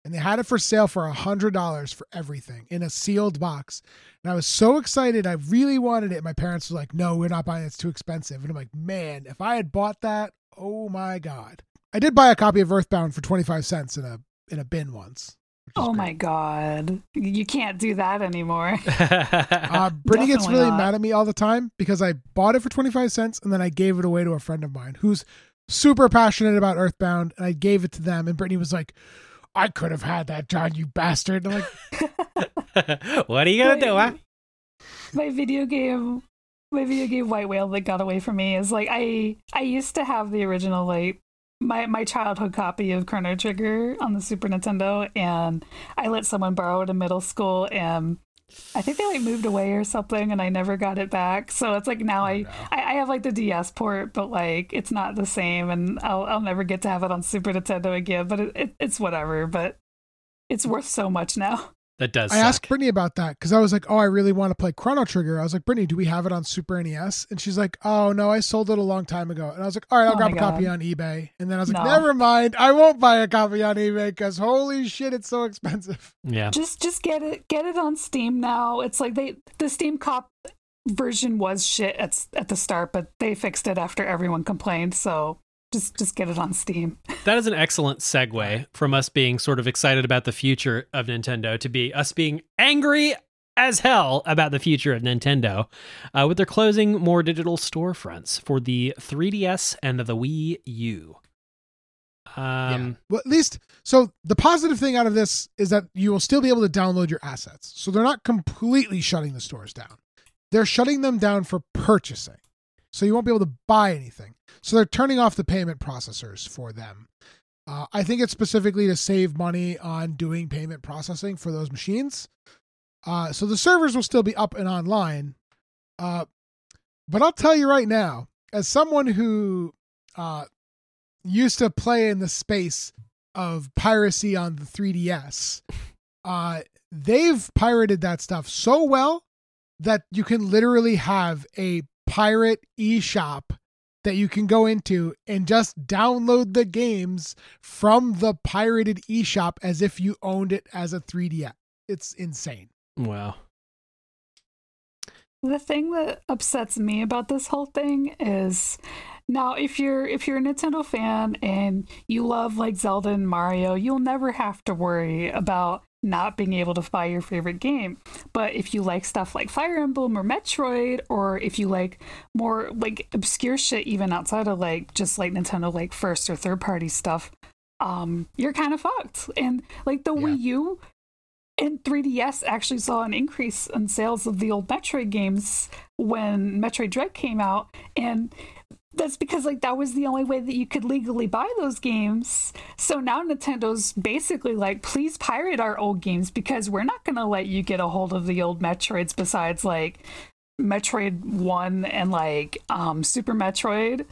Speaker 2: and they had it for sale for a hundred dollars for everything in a sealed box. And I was so excited, I really wanted it. My parents were like, "No, we're not buying it; it's too expensive." And I'm like, "Man, if I had bought that, oh my god!" I did buy a copy of Earthbound for twenty five cents in a in a bin once.
Speaker 3: Oh
Speaker 2: great.
Speaker 3: my god, you can't do that anymore.
Speaker 2: Uh, Brittany gets really
Speaker 3: not.
Speaker 2: mad at me all the time because I bought it for 25 cents and then I gave it away to a friend of mine who's super passionate about Earthbound and I gave it to them and Brittany was like, I could have had that, John, you bastard. And I'm like,
Speaker 1: what are you gonna do, huh?
Speaker 3: my video game my video game white whale that got away from me is like i i used to have the original like my my childhood copy of chrono trigger on the super nintendo and i let someone borrow it in middle school and i think they like moved away or something and i never got it back. So it's like now oh, I, I i have like the ds port but like it's not the same and i'll i'll never get to have it on super nintendo again but it, it, it's whatever but it's worth so much now
Speaker 1: That does.
Speaker 2: I
Speaker 1: suck.
Speaker 2: asked Brittany about that because I was like, oh, I really want to play Chrono Trigger. I was like, Brittany, do we have it on Super NES? And she's like, oh, no, I sold it a long time ago. And I was like, all right, I'll
Speaker 3: Oh
Speaker 2: grab a
Speaker 3: my
Speaker 2: copy on eBay. And then I was like,
Speaker 3: No.
Speaker 2: never mind. I won't buy a copy on eBay because holy shit, it's so expensive.
Speaker 1: Yeah.
Speaker 3: just just get it get it on steam now it's like they the steam cop version was shit at, at the start but they fixed it after everyone complained so just just get it on steam
Speaker 1: That is an excellent segue from us being sort of excited about the future of Nintendo to be us being angry as hell about the future of Nintendo uh, with their closing more digital storefronts for the 3DS and the Wii U.
Speaker 2: yeah.
Speaker 1: Um,
Speaker 2: Well, at least, so the positive thing out of this is that you will still be able to download your assets. So they're not completely shutting the stores down. They're shutting them down for purchasing. So you won't be able to buy anything. So they're turning off the payment processors for them. Uh, I think it's specifically to save money on doing payment processing for those machines. Uh, so the servers will still be up and online. Uh, but I'll tell you right now, as someone who uh, used to play in the space of piracy on the 3DS, uh, they've pirated that stuff so well that you can literally have a pirate eShop that you can go into and just download the games from the pirated eShop as if you owned it as a 3DS. It's insane.
Speaker 1: wow.
Speaker 3: the thing that upsets me about this whole thing is now if you're if you're a Nintendo fan and you love like Zelda and Mario, you'll never have to worry about not being able to buy your favorite game. But if you like stuff like Fire Emblem or Metroid, or if you like more like obscure shit even outside of like just like Nintendo like first or third party stuff, um, you're kind of fucked. And like the
Speaker 2: Yeah.
Speaker 3: Wii U and 3DS actually saw an increase in sales of the old Metroid games when Metroid Dread came out. And that's because like that was the only way that you could legally buy those games. So now Nintendo's basically like, please pirate our old games because we're not gonna let you get a hold of the old Metroids besides like Metroid One and like um Super Metroid,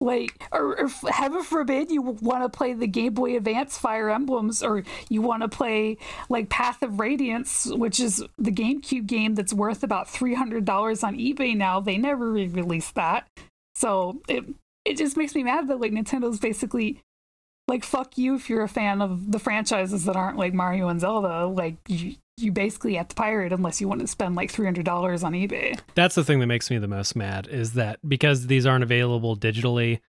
Speaker 3: like or, or heaven forbid you want to play the Game Boy Advance Fire Emblems, or you want to play like Path of Radiance, which is the GameCube game that's worth about three hundred dollars on eBay now. They never re-released that, so it it just makes me mad that like Nintendo's basically like fuck you if you're a fan of the franchises that aren't like Mario and Zelda. Like you, you basically have to pirate unless you want to spend like three hundred dollars on eBay.
Speaker 1: That's the thing that makes me the most mad is that because these aren't available digitally,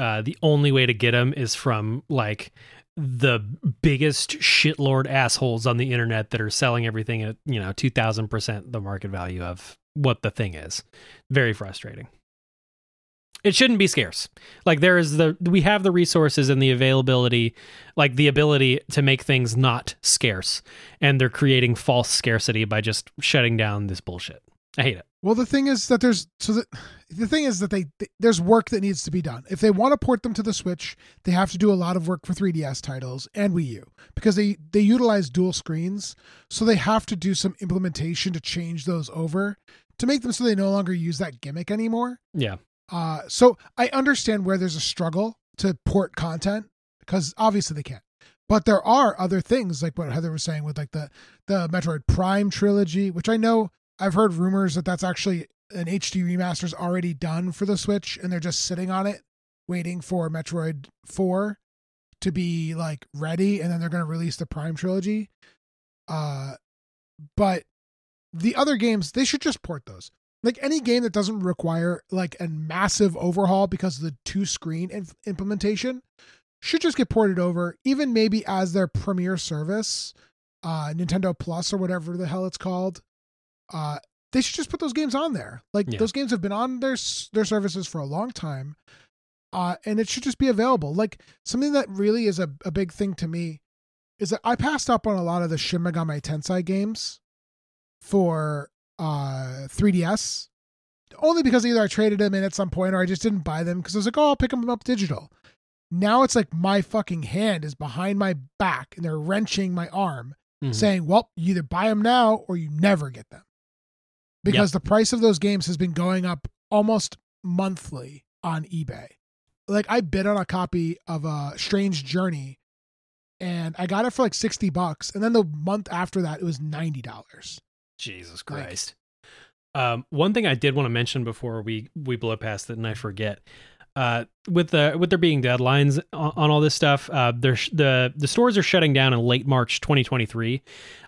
Speaker 1: uh, the only way to get them is from like the biggest shitlord assholes on the internet that are selling everything at you know two thousand percent the market value of what the thing is. Very frustrating it shouldn't be scarce. Like there is the we have the resources and the availability, like the ability to make things not scarce, and they're creating false scarcity by just shutting down this bullshit. I hate it.
Speaker 2: Well, the thing is that there's so the the thing is that they, they there's work that needs to be done. If they want to port them to the Switch, they have to do a lot of work for 3DS titles and Wii U because they they utilize dual screens, so they have to do some implementation to change those over to make them so they no longer use that gimmick anymore.
Speaker 1: Yeah.
Speaker 2: Uh, so I understand where there's a struggle to port content because obviously they can't. But there are other things like what Heather was saying with like the the Metroid Prime trilogy, which I know I've heard rumors that that's actually an HD remaster's already done for the Switch, and they're just sitting on it, waiting for Metroid Four to be like ready, and then they're going to release the Prime trilogy. Uh, but the other games they should just port those like any game that doesn't require like a massive overhaul because of the two screen inf- implementation should just get ported over even maybe as their premier service uh nintendo plus or whatever the hell it's called uh they should just put those games on there like
Speaker 1: Yeah.
Speaker 2: those games have been on their their services for a long time uh and it should just be available like something that really is a, a big thing to me is that i passed up on a lot of the shin megami tensei games for uh 3ds only because either i traded them in at some point or i just didn't buy them because i was like oh i'll pick them up digital. Now it's like my fucking hand is behind my back and they're wrenching my arm
Speaker 1: Mhm.
Speaker 2: saying well you either buy them now or you never get them. Because the price of those games has been going up almost monthly on ebay. Like i bid on a copy of a strange journey and i got it for like 60 bucks and then the month after that it was $90
Speaker 1: Jesus
Speaker 2: Like-
Speaker 1: Christ. um, one thing I did want to mention before we we blow past it, and I forget. Uh, with the with there being deadlines on, on all this stuff, uh, there's the the stores are shutting down in late March 2023,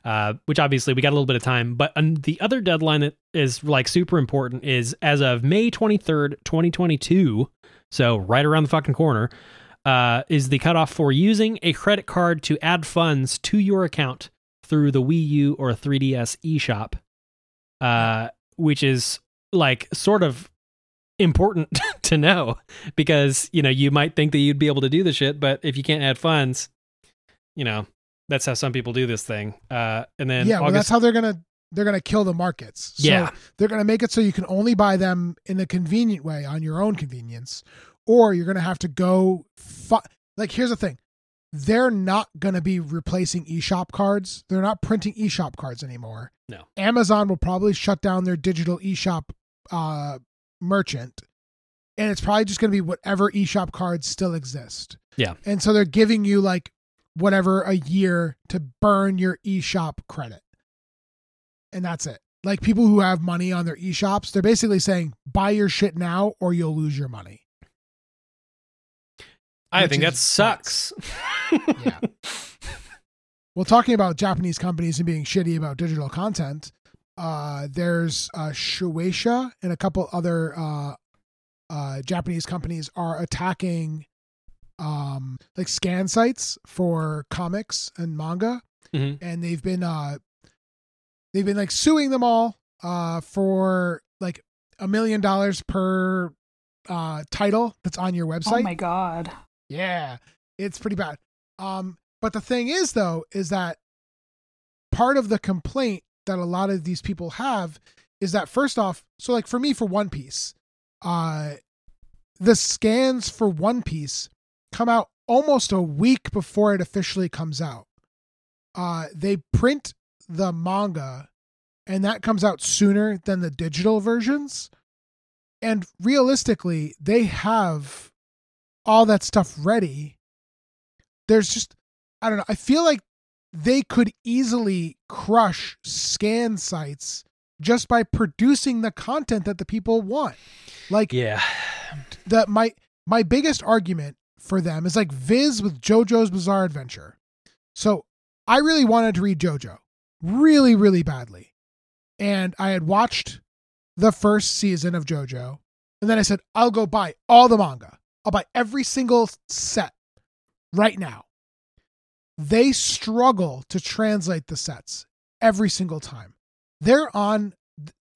Speaker 1: uh, which obviously we got a little bit of time. But um, the other deadline that is like super important is as of May 23rd, 2022. So right around the fucking corner, uh, is the cutoff for using a credit card to add funds to your account through the Wii U or 3DS eShop, uh, which is like sort of important to know because you know you might think that you'd be able to do the shit, but if you can't add funds, you know that's how some people do this thing. Uh, and then
Speaker 2: yeah well that's how they're gonna they're gonna kill the markets so
Speaker 1: Yeah.
Speaker 2: they're gonna make it so you can only buy them in a convenient way on your own convenience or you're gonna have to go fu- like here's the thing they're not gonna be replacing eshop cards they're not printing eshop cards anymore
Speaker 1: No.
Speaker 2: amazon will probably shut down their digital eshop uh merchant and it's probably just gonna be whatever eshop cards still exist
Speaker 1: Yeah.
Speaker 2: and so they're giving you like whatever a year to burn your eShop credit. And that's it. Like people who have money on their eShops, they're basically saying buy your shit now or you'll lose your money.
Speaker 1: I think that sucks.
Speaker 2: Yeah. Well, talking about Japanese companies and being shitty about digital content, uh, there's uh, Shueisha and a couple other uh, uh, Japanese companies are attacking um, like scan sites for comics and manga,
Speaker 1: Mhm.
Speaker 2: and they've been uh, they've been like suing them all uh, for like a million dollars per uh, title that's on your website.
Speaker 3: Oh my god.
Speaker 2: Yeah, it's pretty bad. Um, but the thing is, though, is that part of the complaint that a lot of these people have is that first off, so like for me, for One Piece, uh, the scans for One Piece come out almost a week before it officially comes out. Uh, they print the manga and that comes out sooner than the digital versions. And realistically, they have all that stuff ready. There's just, I don't know. I feel like they could easily crush scan sites just by producing the content that the people want. Like,
Speaker 1: Yeah.
Speaker 2: the my my biggest argument for them is like Viz with JoJo's Bizarre Adventure. So I really wanted to read JoJo, really, really badly, and I had watched the first season of JoJo, and then I said I'll go buy all the manga. I'll buy every single set right now. They struggle to translate the sets every single time. They're on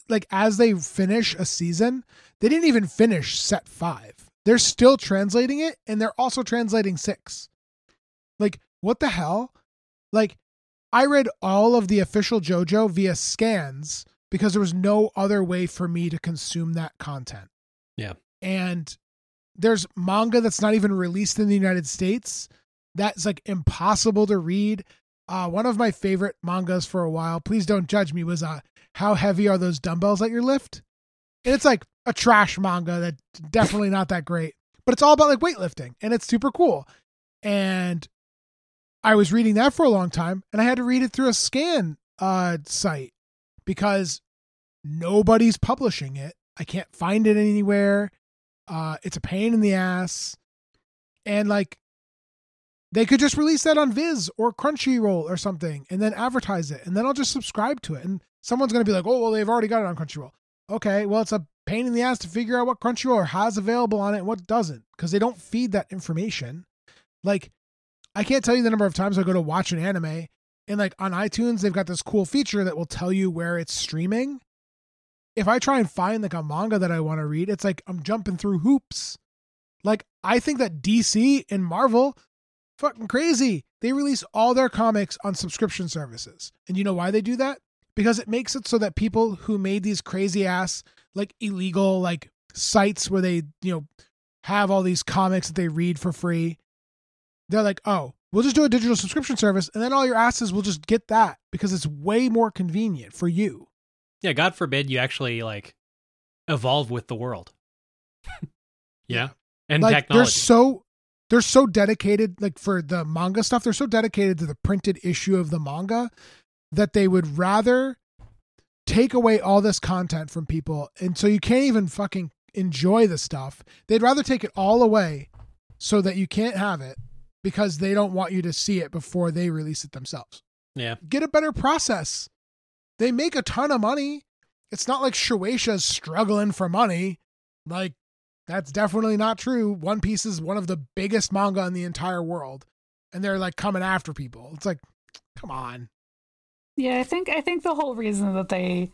Speaker 2: like as they finish a season, they didn't even finish set five. They're still translating it and they're also translating six. Like, what the hell? Like, I read all of the official JoJo via scans because there was no other way for me to consume that content.
Speaker 1: Yeah.
Speaker 2: And there's manga that's not even released in the United States that's like impossible to read. Uh, one of my favorite mangas for a while, please don't judge me, was uh, How Heavy Are Those Dumbbells That You Lift? And it's like a trash manga that's definitely not that great, but it's all about like weightlifting and it's super cool. And I was reading that for a long time and I had to read it through a scan uh, site because nobody's publishing it. I can't find it anywhere. Uh, it's a pain in the ass. And like, they could just release that on Viz or Crunchyroll or something and then advertise it. And then I'll just subscribe to it. And someone's going to be like, oh, well, they've already got it on Crunchyroll. Okay, well, it's a pain in the ass to figure out what Crunchyroll has available on it and what doesn't because they don't feed that information. Like, I can't tell you the number of times I go to watch an anime and like on iTunes, they've got this cool feature that will tell you where it's streaming. If I try and find like a manga that I want to read, it's like I'm jumping through hoops. Like, I think that DC and Marvel, fucking crazy. They release all their comics on subscription services. And you know why they do that? Because it makes it so that people who made these crazy ass, like illegal, like sites where they, you know, have all these comics that they read for free, they're like, oh, we'll just do a digital subscription service and then all your asses will just get that because it's way more convenient for you.
Speaker 1: Yeah, God forbid you actually like evolve with the world. yeah. And
Speaker 2: like
Speaker 1: technology.
Speaker 2: they're so they're so dedicated like for the manga stuff they're so dedicated to the printed issue of the manga that they would rather take away all this content from people and so you can't even fucking enjoy the stuff they'd rather take it all away so that you can't have it because they don't want you to see it before they release it themselves
Speaker 1: yeah.
Speaker 2: get a better process they make a ton of money it's not like Shueisha's struggling for money like that's definitely not true. One Piece is one of the biggest manga in the entire world, and they're like coming after people. It's like, come on.
Speaker 3: Yeah, I think I think the whole reason that they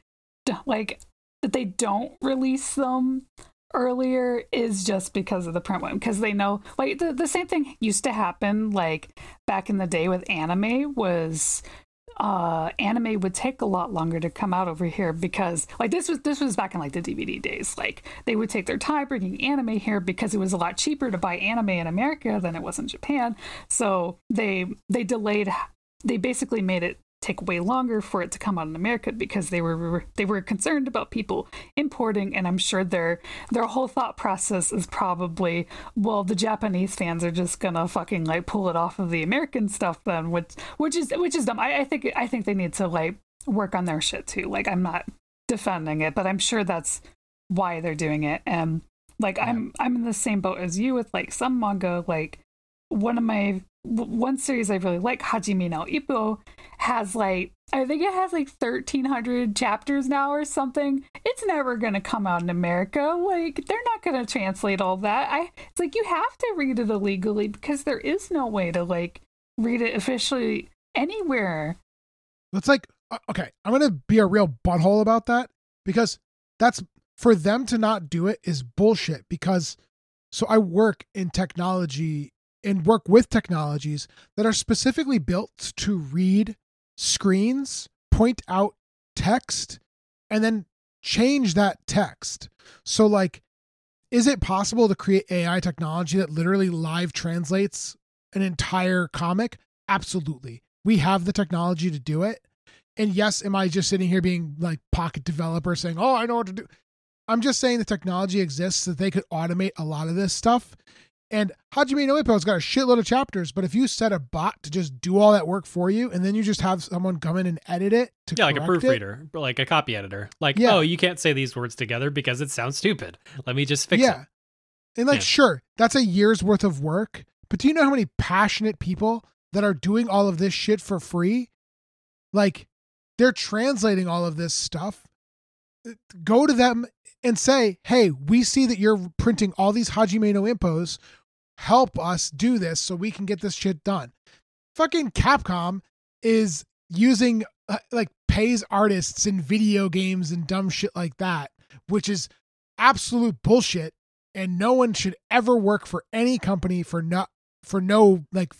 Speaker 3: like that they don't release them earlier is just because of the print one because they know like the, the same thing used to happen like back in the day with anime was uh anime would take a lot longer to come out over here because like this was this was back in like the DVD days. Like they would take their time bringing anime here because it was a lot cheaper to buy anime in America than it was in Japan. So they they delayed they basically made it take way longer for it to come out in America because they were they were concerned about people importing and I'm sure their their whole thought process is probably well the Japanese fans are just gonna fucking like pull it off of the American stuff then which which is which is dumb. I, I think I think they need to like work on their shit too. Like I'm not defending it but I'm sure that's why they're doing it. And like I'm I'm in the same boat as you with like some manga like one of my one series I really like, Hajime no Ippo, has like I think it has like thirteen hundred chapters now or something. It's never gonna come out in America. Like they're not gonna translate all that. I it's like you have to read it illegally because there is no way to like read it officially anywhere.
Speaker 2: It's like, uh, okay, I'm going to be a real butthole about that because that's for them to not do it is bullshit. Because so I work in technology and work with technologies that are specifically built to read screens, point out text, and then change that text. So, like, is it possible to create AI technology that literally live translates an entire comic? Absolutely. We have the technology to do it. And yes, am I just sitting here being like pocket developer saying, "Oh, I know what to do"? I'm just saying the technology exists that they could automate a lot of this stuff. And Hajime no Ippo's got a shitload of chapters, but if you set a bot to just do all that work for you, and then you just have someone come in and edit it to
Speaker 1: Yeah, like a
Speaker 2: correct it,
Speaker 1: proofreader, like a copy editor. Like,
Speaker 2: Yeah.
Speaker 1: oh, you can't say these words together because it sounds stupid. Let me just fix
Speaker 2: yeah.
Speaker 1: it.
Speaker 2: And like,
Speaker 1: Yeah.
Speaker 2: sure, that's a year's worth of work. But do you know how many passionate people that are doing all of this shit for free? Like, they're translating all of this stuff. Uh, go to them and say, hey, we see that you're printing all these Hajime no Ippos. Help us do this so we can get this shit done. Fucking Capcom is using, uh, like, pays artists in video games and dumb shit like that, which is absolute bullshit and no one should ever work for any company for not for no like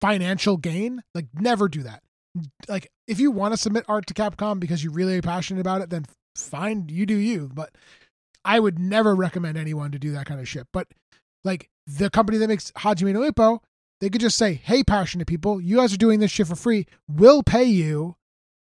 Speaker 2: financial gain. Like never do that. Like if you want to submit art to capcom because you're really passionate about it then fine you do you but i would never recommend anyone to do that kind of shit. But like the company that makes hajime no ippo they could just say hey passionate people you guys are doing this shit for free we'll pay you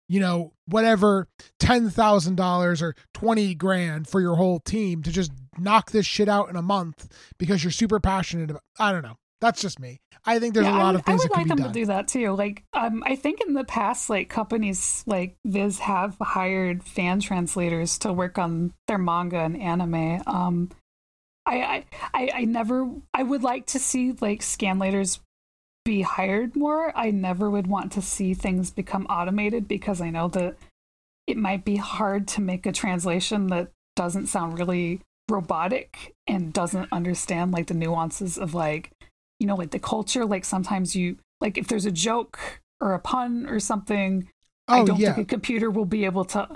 Speaker 2: you know whatever $10,000 or 20 grand for your whole team to just knock this shit out in a month because you're super passionate about I don't know. That's just me. I think there's
Speaker 3: Yeah,
Speaker 2: a lot
Speaker 3: would,
Speaker 2: of things
Speaker 3: I would like them
Speaker 2: done.
Speaker 3: to do that too. Like, um, I think in the past, like companies like Viz have hired fan translators to work on their manga and anime. Um, I, I, I, I never. I would like to see like scanlators be hired more. I never would want to see things become automated because I know that it might be hard to make a translation that doesn't sound really robotic and doesn't understand like the nuances of like you know like the culture like sometimes you like if there's a joke or a pun or something i
Speaker 2: oh
Speaker 3: don't
Speaker 2: yeah.
Speaker 3: think a computer will be able to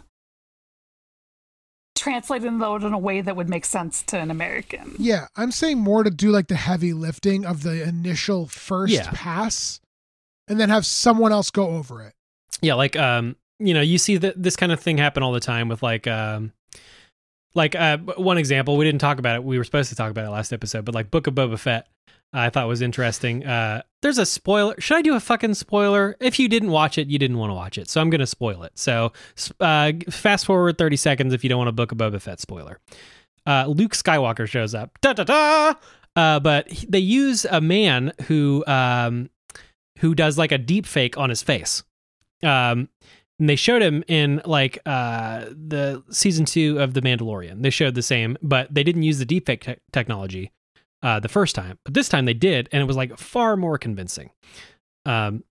Speaker 3: translate it in a way that would make sense to an american
Speaker 2: Yeah, I'm saying more to do like the heavy lifting of the initial first
Speaker 1: Yeah.
Speaker 2: pass and then have someone else go over it.
Speaker 1: Yeah, like um, you know, you see that this kind of thing happen all the time with like um like uh one example, we didn't talk about it. We were supposed to talk about it last episode, but like Book of Boba Fett I thought was interesting. Uh there's a spoiler. Should I do a fucking spoiler? If you didn't watch it, you didn't want to watch it. So I'm to spoil it. So uh fast forward 30 seconds if you don't want a Book of Boba Fett spoiler. Uh Luke Skywalker shows up. Da da da. Uh, but he- they use a man who um who does like a deep fake on his face. Um, and they showed him in like uh the season two of The Mandalorian. They showed the same, but they didn't use the deepfake te- technology uh, the first time. But this time they did, and it was like far more convincing. Um,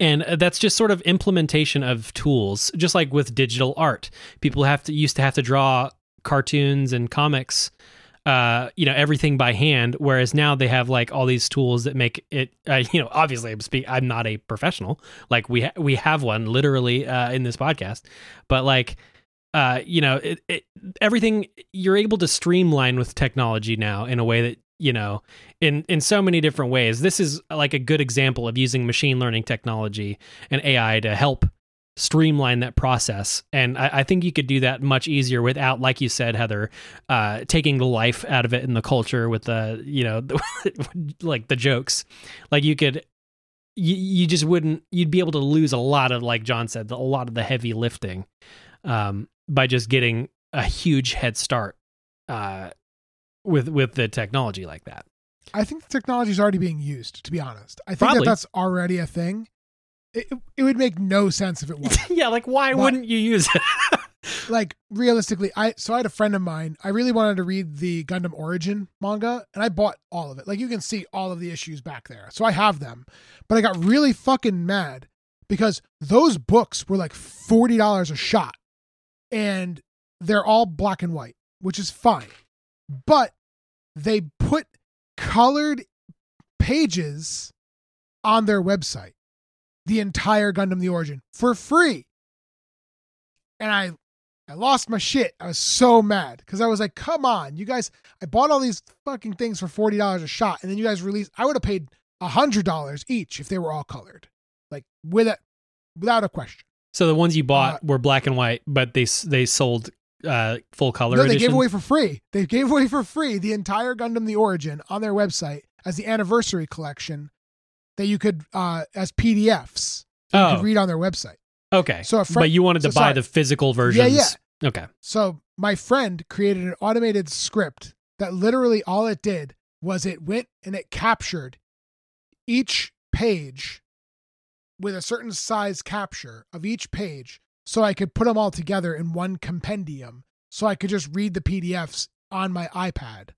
Speaker 1: and that's just sort of implementation of tools, just like with digital art. People have to used to have to draw cartoons and comics uh you know everything by hand whereas now they have like all these tools that make it uh, you know obviously i'm speak i'm not a professional. Like we ha- we have one literally uh in this podcast. But like uh you know it, it everything you're able to streamline with technology now in a way that you know in in so many different ways. This is like a good example of using machine learning technology and ai to help streamline that process and I, I think you could do that much easier without like you said heather uh taking the life out of it in the culture with the you know like the jokes like you could you, you just wouldn't you'd be able to lose a lot of like john said a lot of the heavy lifting um by just getting a huge head start uh with with the technology like that
Speaker 2: I think the technology is already being used, to be honest. I think
Speaker 1: Probably.
Speaker 2: that that's already a thing. It, it would make no sense if it wasn't.
Speaker 1: yeah like why
Speaker 2: But-
Speaker 1: wouldn't you use it
Speaker 2: like realistically, I so I had a friend of mine. I really wanted to read the Gundam Origin manga, and I bought all of it. Like you can see all of the issues back there, so I have them. But I got really fucking mad because those books were like forty dollars a shot, and they're all black and white, which is fine. But they put colored pages on their website, the entire Gundam the Origin for free. And I I lost my shit. I was so mad because I was like, come on, you guys, I bought all these fucking things for $40 a shot, and then you guys released I would have paid $100 each if they were all colored. Like with it without a question.
Speaker 1: so the ones you bought
Speaker 2: Uh,
Speaker 1: were black and white but they they sold uh full color
Speaker 2: no, they
Speaker 1: editions?
Speaker 2: gave away for free. They gave away for free the entire Gundam the Origin on their website as the anniversary collection that you could uh as PDFs that you
Speaker 1: oh
Speaker 2: could read on their website.
Speaker 1: Okay.
Speaker 2: So a friend,
Speaker 1: but you wanted to
Speaker 2: so
Speaker 1: buy
Speaker 2: sorry.
Speaker 1: the physical versions.
Speaker 2: Yeah, yeah.
Speaker 1: Okay.
Speaker 2: So my friend created an automated script that literally all it did was it went and it captured each page with a certain size capture of each page so I could put them all together in one compendium so I could just read the PDFs on my iPad.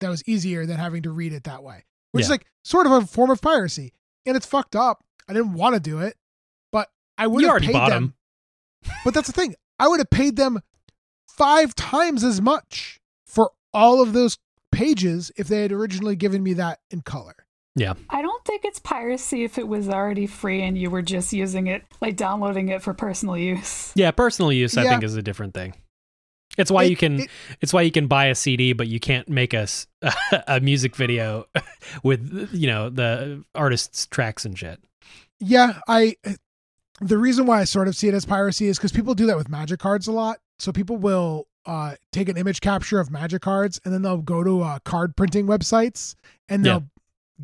Speaker 2: That was easier than having to read it that way, which is like sort of a form of piracy. And it's fucked up. I didn't want to do it, but I would
Speaker 1: You
Speaker 2: have
Speaker 1: already
Speaker 2: paid
Speaker 1: them.
Speaker 2: them.
Speaker 1: 'em.
Speaker 2: But that's the thing. I would have paid them five times as much for all of those pages if they had originally given me that in color. Yeah.
Speaker 3: I don't think it's piracy if it was already free and you were just using it, like downloading it for personal use.
Speaker 1: Yeah, personal use I
Speaker 2: Yeah.
Speaker 1: think is a different thing. It's why
Speaker 2: It-
Speaker 1: you can
Speaker 2: it-
Speaker 1: it's why you can buy a CD but you can't make a music video with you know the artist's tracks and shit.
Speaker 2: yeah, I. The reason why I sort of see it as piracy is because people do that with magic cards a lot. So people will uh, take an image capture of magic cards and then they'll go to uh, card printing websites and they'll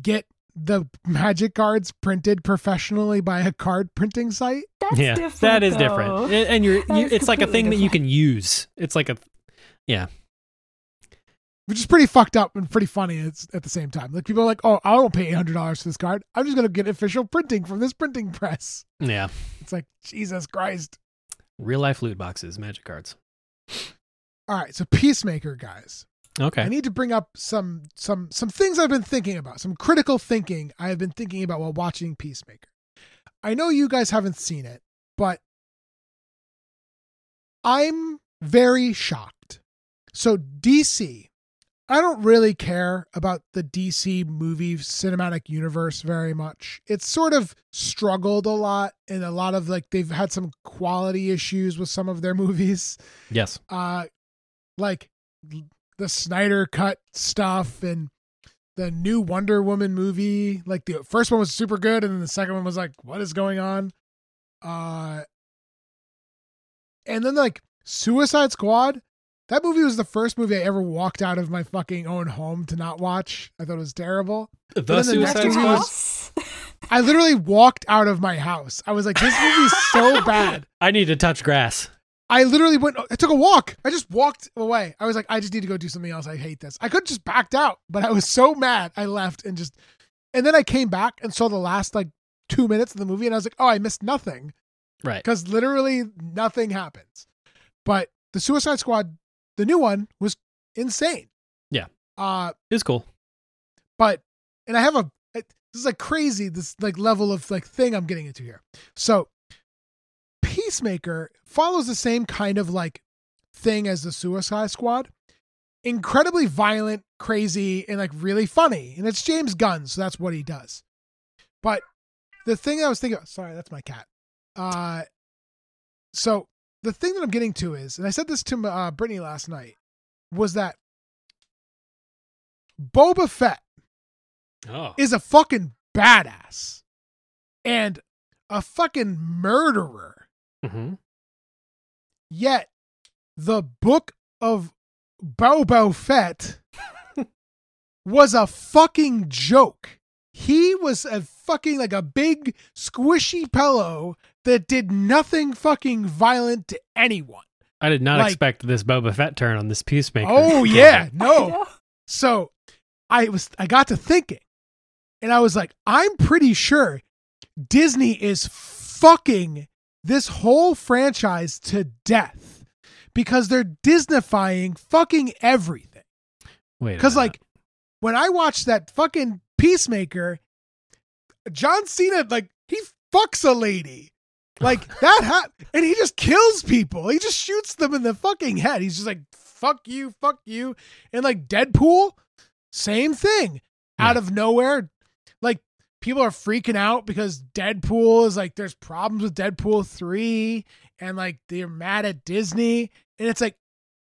Speaker 2: get the magic cards printed professionally by a card printing site.
Speaker 3: That's
Speaker 1: yeah.
Speaker 3: different.
Speaker 1: that is
Speaker 3: though.
Speaker 1: different. And you're you, it's like a
Speaker 3: completely
Speaker 1: thing that you can use. It's like a yeah.
Speaker 2: which is pretty fucked up and pretty funny it's, at the same time. Like people are like, "Oh, I won't pay eight hundred dollars for this card. I'm just gonna get official printing from this printing press."
Speaker 1: yeah,
Speaker 2: It's like Jesus Christ.
Speaker 1: real life loot boxes, magic cards.
Speaker 2: All right, so Peacemaker, guys. I need to bring up some some some things I've been thinking about, some critical thinking I have been thinking about while watching Peacemaker. I know you guys haven't seen it, but I'm very shocked. So DC, I don't really care about the DC movie cinematic universe very much. It's sort of struggled a lot and a lot of like they've had some quality issues with some of their movies
Speaker 1: Yes.
Speaker 2: uh like the Snyder cut stuff and the new Wonder Woman movie. Like the first one was super good and then the second one was like what is going on? Uh and then like Suicide Squad. That movie was the first movie I ever walked out of my fucking own home to not watch. I thought it was terrible.
Speaker 1: The
Speaker 2: the
Speaker 1: Suicide Squad.
Speaker 2: was- I literally walked out of my house. I was like, this movie's so bad.
Speaker 1: I need to touch grass.
Speaker 2: I literally went. I took a walk. I just walked away. I was like, I just need to go do something else. I hate this. I could just backed out, but I was so mad. I left and just, and then I came back and saw the last like two minutes of the movie, and I was like, oh, I missed nothing
Speaker 1: Right.
Speaker 2: because literally nothing happens. But the Suicide Squad, the new one, was insane.
Speaker 1: Yeah.
Speaker 2: Uh,
Speaker 1: It's cool.
Speaker 2: but and I have a it- this is like crazy this like level of like thing I'm getting into here. So Peacemaker follows the same kind of like thing as the Suicide Squad. Incredibly violent, crazy, and like really funny. And it's James Gunn, so that's what he does. But the thing I was thinking, sorry, that's my cat. Uh, so the thing that I'm getting to is, and I said this to uh, Brittany last night, was that Boba Fett
Speaker 1: Oh.
Speaker 2: is a fucking badass and a fucking murderer.
Speaker 1: Hmm
Speaker 2: Yet the book of Boba Fett was a fucking joke. He was a fucking like a big squishy pillow that did nothing fucking violent to anyone.
Speaker 1: I did not
Speaker 2: Like-
Speaker 1: expect this Boba Fett turn on this Peacemaker.
Speaker 2: Oh yeah, no. So I was I got to thinking, and I was like, I'm pretty sure Disney is fucking this whole franchise to death because they're Disneyfying fucking everything.
Speaker 1: Wait.
Speaker 2: Because like when I watched that fucking Peacemaker, John Cena like he fucks a lady. Like that ha- and he just kills people. He just shoots them in the fucking head. He's just like fuck you, fuck you. And like Deadpool, same thing. Out of nowhere, like people are freaking out because Deadpool is like there's problems with Deadpool 3 and like they're mad at Disney and it's like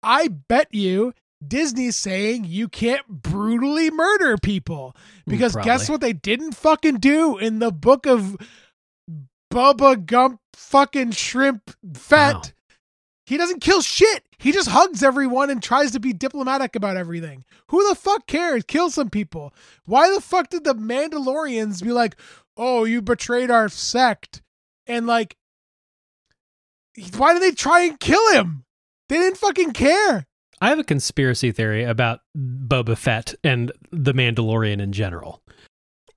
Speaker 2: I bet you Disney's saying you can't brutally murder people because guess
Speaker 1: Mm,
Speaker 2: what they didn't fucking do in the book of Bubba Gump fucking shrimp fett.
Speaker 1: Wow.
Speaker 2: He doesn't kill shit. He just hugs everyone and tries to be diplomatic about everything. Who the fuck cares? Kill some people. Why the fuck did the Mandalorians be like, "Oh, you betrayed our sect," and like why did they try and kill him? They didn't fucking care.
Speaker 1: I have a conspiracy theory about Boba Fett and the Mandalorian in general.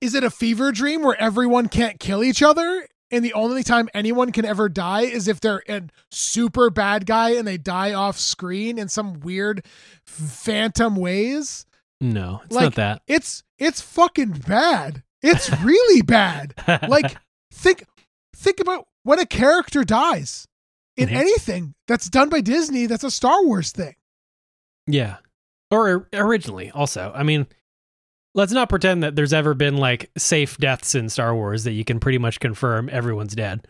Speaker 2: Is it a fever dream where everyone can't kill each other? And the only time anyone can ever die is if they're a super bad guy and they die off screen in some weird phantom ways.
Speaker 1: No, it's
Speaker 2: Like,
Speaker 1: not that.
Speaker 2: It's it's fucking bad. It's really bad. Like think think about when a character dies in
Speaker 1: Mhm.
Speaker 2: anything that's done by Disney that's a Star Wars thing.
Speaker 1: yeah. Or originally, also. I mean, let's not pretend that there's ever been like safe deaths in Star Wars that you can pretty much confirm everyone's dead.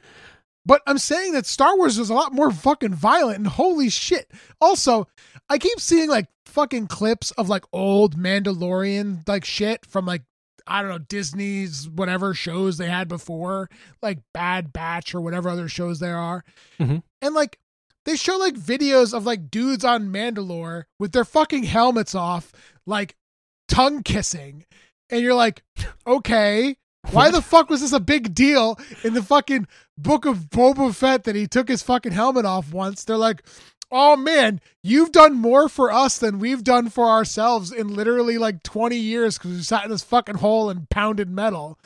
Speaker 2: But I'm saying that Star Wars is a lot more fucking violent and holy shit. Also, I keep seeing like fucking clips of like old Mandalorian like shit from like I don't know Disney's whatever shows they had before, like Bad Batch or whatever other shows there are.
Speaker 1: Mhm.
Speaker 2: And like they show like videos of like dudes on Mandalore with their fucking helmets off, like tongue kissing. And you're like, okay, why the fuck was this a big deal in the fucking book of Boba Fett that he took his fucking helmet off once? They're like, oh man, you've done more for us than we've done for ourselves in literally like 20 years because we sat in this fucking hole and pounded metal.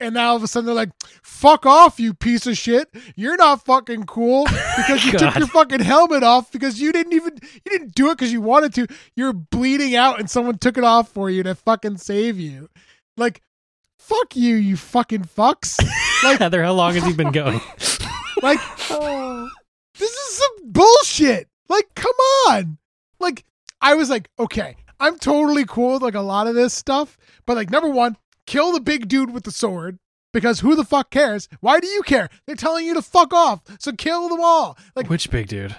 Speaker 2: And now all of a sudden they're like, fuck off, you piece of shit. You're not fucking cool because you took your fucking helmet off because you didn't even, you didn't do it because you wanted to. You're bleeding out and someone took it off for you to fucking save you. Like, fuck you, you fucking fucks. Like,
Speaker 1: Heather, how long has he been going?
Speaker 2: like,
Speaker 3: Oh.
Speaker 2: this is some bullshit. Like, come on. Like, I was like, okay, I'm totally cool with like a lot of this stuff, but like, number one, kill the big dude with the sword because who the fuck cares? Why do you care? They're telling you to fuck off, so kill them all. Like
Speaker 1: Which big dude?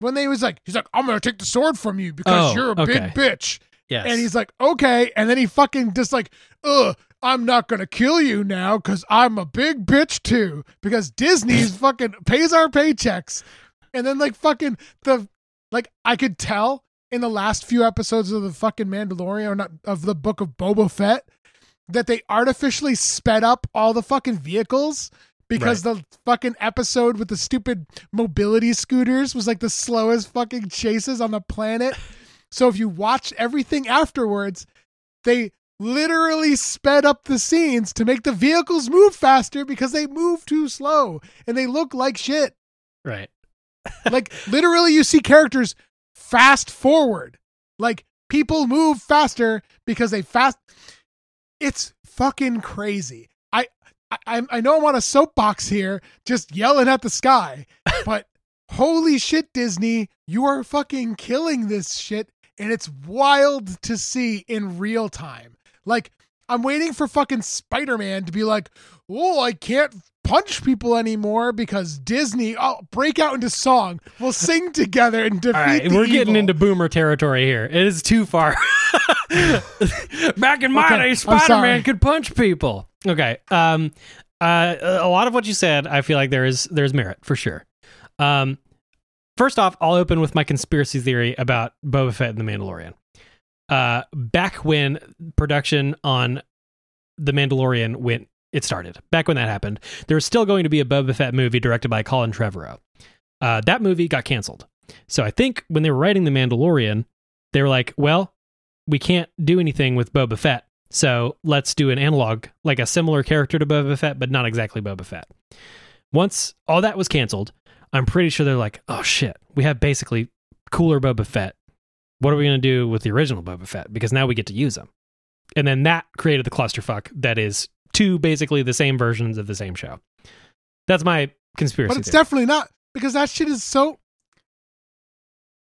Speaker 2: when they was like, he's like, I'm gonna take the sword from you because
Speaker 1: Oh,
Speaker 2: you're a
Speaker 1: okay.
Speaker 2: big bitch.
Speaker 1: Yes.
Speaker 2: And he's like, okay. And then he fucking just like, ugh, I'm not gonna kill you now because I'm a big bitch too. Because Disney's fucking pays our paychecks. And then like fucking the like I could tell in the last few episodes of the fucking Mandalorian or not of the book of Boba Fett that they artificially sped up all the fucking vehicles because the fucking episode with the stupid mobility scooters was like the slowest fucking chases on the planet. So if you watch everything afterwards, they literally sped up the scenes to make the vehicles move faster because they move too slow and they look like shit.
Speaker 1: right.
Speaker 2: Like literally you see characters fast forward. Like people move faster because they fast it's fucking crazy. I I I know I'm on a soapbox here just yelling at the sky, but holy shit Disney, you are fucking killing this shit and it's wild to see in real time. Like I'm waiting for fucking Spider-Man to be like, "Oh, I can't punch people anymore because Disney. I'll break out into song. We'll sing together and defeat
Speaker 1: All right, we're getting into boomer territory here. It is too far. Back in my
Speaker 2: Okay,
Speaker 1: day, Spider Man could punch people. Okay. Um. Uh. A lot of what you said, I feel like there is there's merit for sure. Um. First off, I'll open with my conspiracy theory about Boba Fett and the Mandalorian. Uh, back when production on the Mandalorian went, it started. Back when that happened, there was still going to be a Boba Fett movie directed by Colin Trevorrow. Uh, that movie got canceled. So I think when they were writing The Mandalorian, they were like, well, we can't do anything with Boba Fett. So let's do an analog, like a similar character to Boba Fett, but not exactly Boba Fett. Once all that was canceled, I'm pretty sure they're like, oh shit, we have basically cooler Boba Fett. What are we going to do with the original Boba Fett? Because now we get to use him. And then that created the clusterfuck that is two basically the same versions of the same show. That's my conspiracy.
Speaker 2: But it's
Speaker 1: theory.
Speaker 2: definitely not because that shit is so.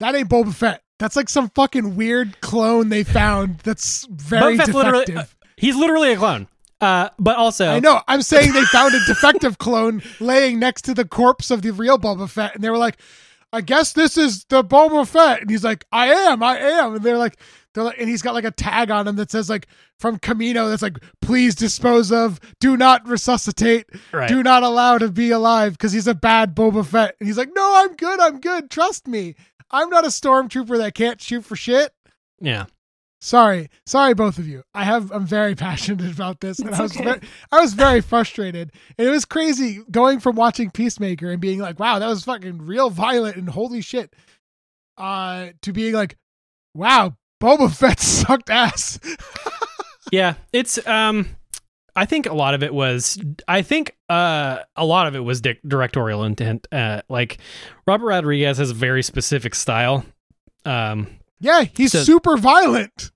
Speaker 2: That ain't Boba Fett. That's like some fucking weird clone they found. That's very
Speaker 1: Fett's literally-
Speaker 2: defective.
Speaker 1: He's literally a clone. Uh, but also,
Speaker 2: I know. I'm saying they found a defective clone laying next to the corpse of the real Boba Fett, and they were like, "I guess this is the Boba Fett," and he's like, "I am, I am," and they're like, they're like, and he's got like a tag on him that says like from Kamino that's like, "Please dispose of, do not resuscitate,
Speaker 1: right.
Speaker 2: do not allow to be alive," because he's a bad Boba Fett, and he's like, "No, I'm good, I'm good, trust me, I'm not a stormtrooper that can't shoot for shit."
Speaker 1: Yeah.
Speaker 2: Sorry, sorry, both of you. I have, I'm very passionate about this, and
Speaker 3: It's
Speaker 2: I was,
Speaker 3: okay.
Speaker 2: very, I was very frustrated. And it was crazy going from watching Peacemaker and being like, "Wow, that was fucking real violent," and holy shit, uh, to being like, "Wow, Boba Fett sucked ass."
Speaker 1: yeah, it's um I think a lot of it was I think uh a lot of it was di- directorial intent. Uh like Robert Rodriguez has a very specific style. Um
Speaker 2: yeah, he's
Speaker 1: So-
Speaker 2: super violent.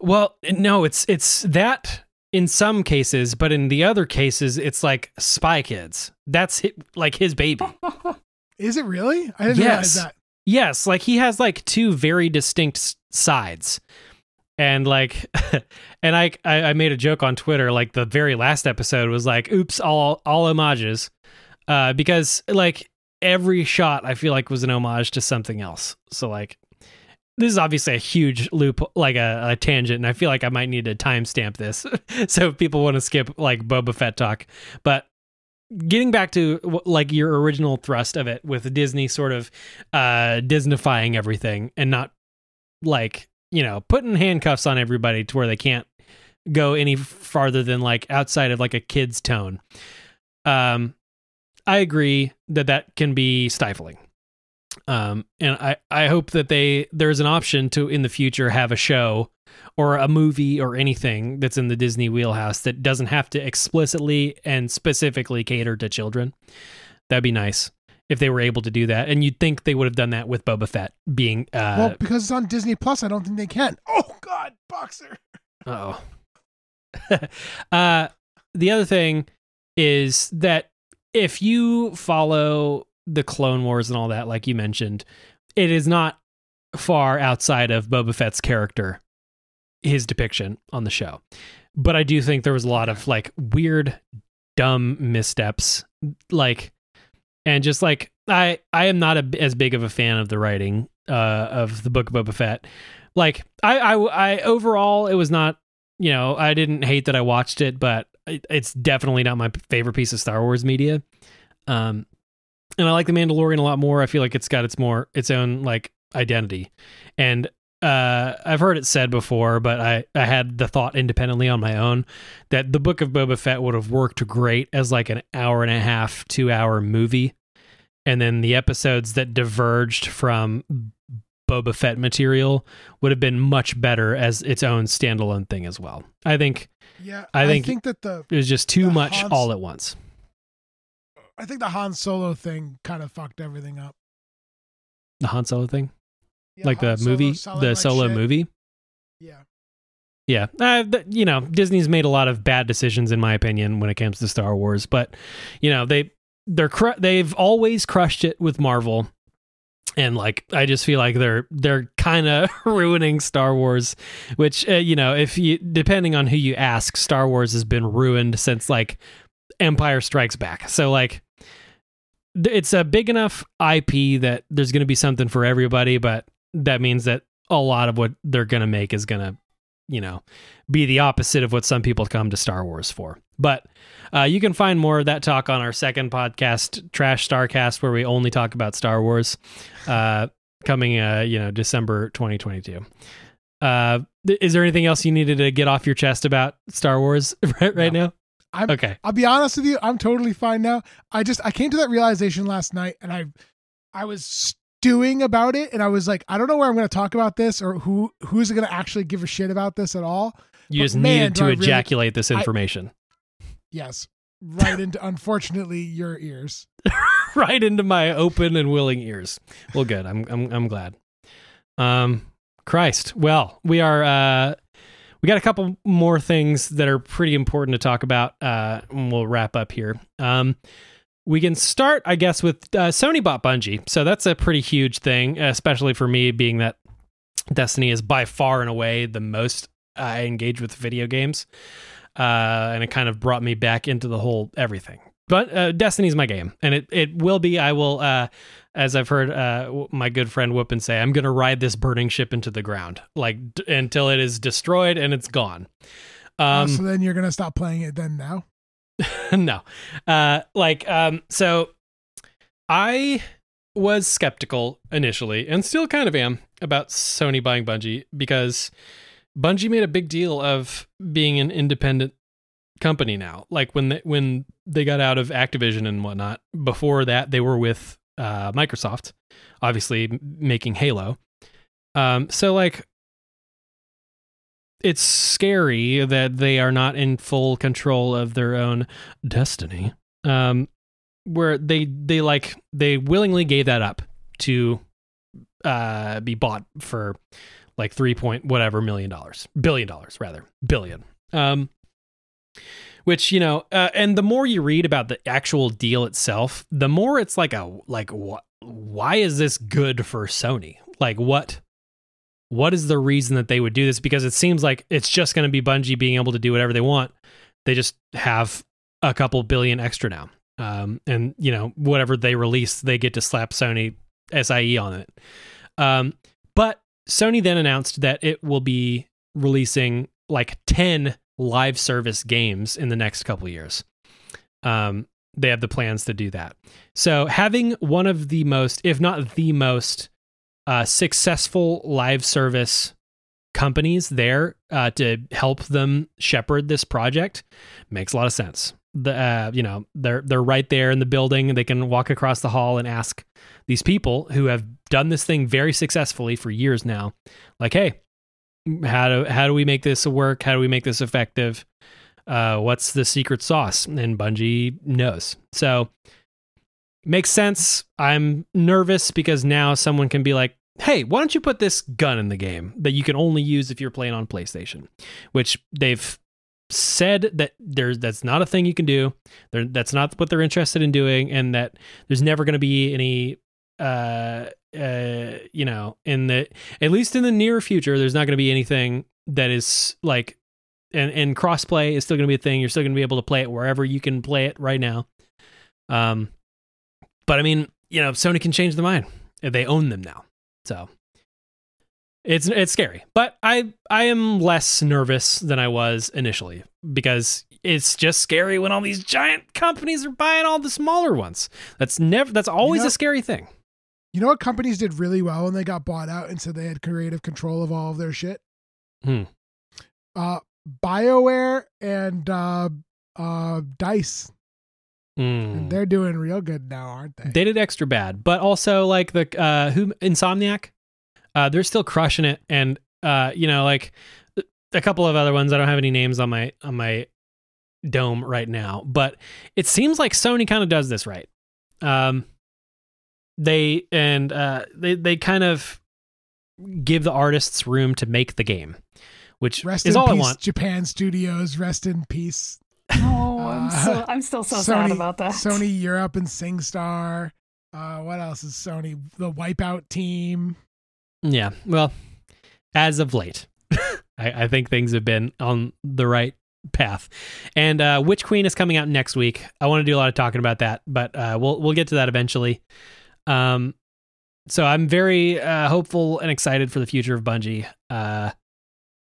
Speaker 1: well, no, it's it's that in some cases, but in the other cases it's like Spy Kids. That's hi- like his baby.
Speaker 2: Is it really? I didn't
Speaker 1: Yes.
Speaker 2: realize that.
Speaker 1: Yes, like he has like two very distinct sides. And like and I, I I made a joke on Twitter like the very last episode was like oops all all homages. Uh because like every shot I feel like was an homage to something else. So like this is obviously a huge loop like a, a tangent and I feel like I might need to timestamp this so if people want to skip like Boba Fett talk. But getting back to like your original thrust of it with Disney sort of uh Disneyfying everything and not like you know putting handcuffs on everybody to where they can't go any farther than like outside of like a kid's tone. Um, I agree that that can be stifling. Um, and I I hope that they there's an option to in the future have a show or a movie or anything that's in the Disney wheelhouse that doesn't have to explicitly and specifically cater to children. That'd be nice if they were able to do that. And you'd think they would have done that with Boba Fett being uh
Speaker 2: well, because it's on Disney Plus, I don't think they can. Oh God, boxer.
Speaker 1: Oh. uh, the other thing is that if you follow the Clone Wars and all that, like you mentioned, it is not far outside of Boba Fett's character, his depiction on the show. But I do think there was a lot of like weird, dumb missteps, like, and just like I, I am not a, as big of a fan of the writing uh, of the Book of Boba Fett. Like, I, I, I overall, it was not you know, I didn't hate that I watched it, but it, it's definitely not my favorite piece of Star Wars media. Um, and I like the Mandalorian a lot more. I feel like it's got its more its own like identity, and uh, I've heard it said before, but I I had the thought independently on my own that the Book of Boba Fett would have worked great as like an hour and a half, two hour movie, and then the episodes that diverged from Boba Fett material would have been much better as its own standalone thing as well. I think
Speaker 2: Yeah,
Speaker 1: I
Speaker 2: I
Speaker 1: think-
Speaker 2: think, that the
Speaker 1: it was just too much
Speaker 2: Hans-
Speaker 1: all at once.
Speaker 2: I think the Han Solo thing kind of fucked everything up.
Speaker 1: The Han Solo thing,
Speaker 2: Yeah,
Speaker 1: like the
Speaker 2: Han Solo
Speaker 1: movie, the
Speaker 2: like
Speaker 1: solo
Speaker 2: shit.
Speaker 1: movie.
Speaker 2: Yeah,
Speaker 1: Yeah, uh, you know, Disney's made a lot of bad decisions in my opinion when it comes to Star Wars, but you know they they're they've always crushed it with Marvel, and like I just feel like they're they're kind of ruining Star Wars, which uh, you know if you depending on who you ask, Star Wars has been ruined since like Empire Strikes Back. So like it's a big enough IP that there's going to be something for everybody, but that means that a lot of what they're going to make is going to you know, be the opposite of what some people come to Star Wars for. But uh, you can find more of that talk on our second podcast, Trash Starcast, where we only talk about Star Wars, uh, coming, uh, you know, December 2022. Uh, is there anything else you needed to get off your chest about Star Wars right, right now?
Speaker 2: I'm-
Speaker 1: okay.
Speaker 2: I'll be honest with you. I'm totally fine now. I just I came to that realization last night, and I I was stewing about it, and I was like, I don't know where I'm going to talk about this, or who who's going to actually give a shit about this at all.
Speaker 1: You
Speaker 2: But
Speaker 1: just
Speaker 2: man,
Speaker 1: needed to
Speaker 2: I really-
Speaker 1: ejaculate this
Speaker 2: I-
Speaker 1: information
Speaker 2: Yes, right into unfortunately your ears.
Speaker 1: right into my open and willing ears. Well, good. I'm I'm I'm glad. Um, Christ. Well, we are. Uh, we got a couple more things that are pretty important to talk about. Uh, and we'll wrap up here. Um, we can start, I guess, with uh, Sony bought Bungie, so that's a pretty huge thing, especially for me, being that Destiny is by far and away the most I engage with video games, uh, and it kind of brought me back into the whole everything. But uh, Destiny's my game, and it it will be. I will, uh, as I've heard uh, my good friend Whoopin say, I'm going to ride this burning ship into the ground, like d- until it is destroyed and it's gone.
Speaker 2: Uh,
Speaker 1: Um,
Speaker 2: so then you're going to stop playing it then now.
Speaker 1: no. Uh like um so I was skeptical initially and still kind of am about Sony buying Bungie because Bungie made a big deal of being an independent company now. Like when they, when they got out of Activision and whatnot. Before that, they were with uh, Microsoft, obviously making Halo. Um, so like, it's scary that they are not in full control of their own destiny. Um, where they they like they willingly gave that up to uh, be bought for like three point whatever million dollars, billion dollars rather, billion. Um, which you know, uh, and the more you read about the actual deal itself, the more it's like a like what? Why is this good for Sony? Like what? What is the reason that they would do this? Because it seems like it's just going to be Bungie being able to do whatever they want. They just have a couple billion extra now, um, and you know whatever they release, they get to slap Sony SIE on it. Um, but Sony then announced that it will be releasing like 10 live service games in the next couple years. Um, they have the plans to do that. So having one of the most, if not the most, uh, successful live service companies there uh, to help them shepherd this project makes a lot of sense. The uh, you know they're they're right there in the building. They can walk across the hall and ask these people who have done this thing very successfully for years now. Like, hey, how do how do we make this work? How do we make this effective? Uh, what's the secret sauce? And Bungie knows. So makes sense. I'm nervous because now someone can be like, hey, why don't you put this gun in the game that you can only use if you're playing on PlayStation? Which they've said that there's that's not a thing you can do. They're, that's not what they're interested in doing, and that there's never going to be any uh uh you know in the at least in the near future there's not going to be anything that is like and and crossplay is still going to be a thing. You're still going to be able to play it wherever you can play it right now. Um but i mean you know sony can change their mind. They own them now so. It's it's scary but i i am less nervous than i was initially because it's just scary when all these giant companies are buying all the smaller ones. That's never that's always
Speaker 2: know,
Speaker 1: a scary thing
Speaker 2: you know what companies did really well when they got bought out and said they had creative control of all of their shit?
Speaker 1: Hmm.
Speaker 2: Uh, BioWare and uh, uh, Dice. And
Speaker 1: Hmm.
Speaker 2: they're doing real good now, aren't they?
Speaker 1: They did extra bad, but also like the uh who Insomniac, uh they're still crushing it and uh you know like a couple of other ones I don't have any names on my on my dome right now, but it seems like Sony kind of does this right. Um they and uh they they kind of give the artists room to make the game, which
Speaker 2: Rest
Speaker 1: is
Speaker 2: in
Speaker 1: all
Speaker 2: peace,
Speaker 1: I want.
Speaker 2: Japan Studios. Rest in peace.
Speaker 3: Oh, I'm
Speaker 2: Uh,
Speaker 3: still I'm still so
Speaker 2: Sony,
Speaker 3: sad about that.
Speaker 2: Sony Europe and SingStar. Uh, what else is Sony? The Wipeout team.
Speaker 1: Yeah. Well, as of late, I, I think things have been on the right path. And uh, Witch Queen is coming out next week. I want to do a lot of talking about that, but uh, we'll we'll get to that eventually. Um, so I'm very uh, hopeful and excited for the future of Bungie. Uh,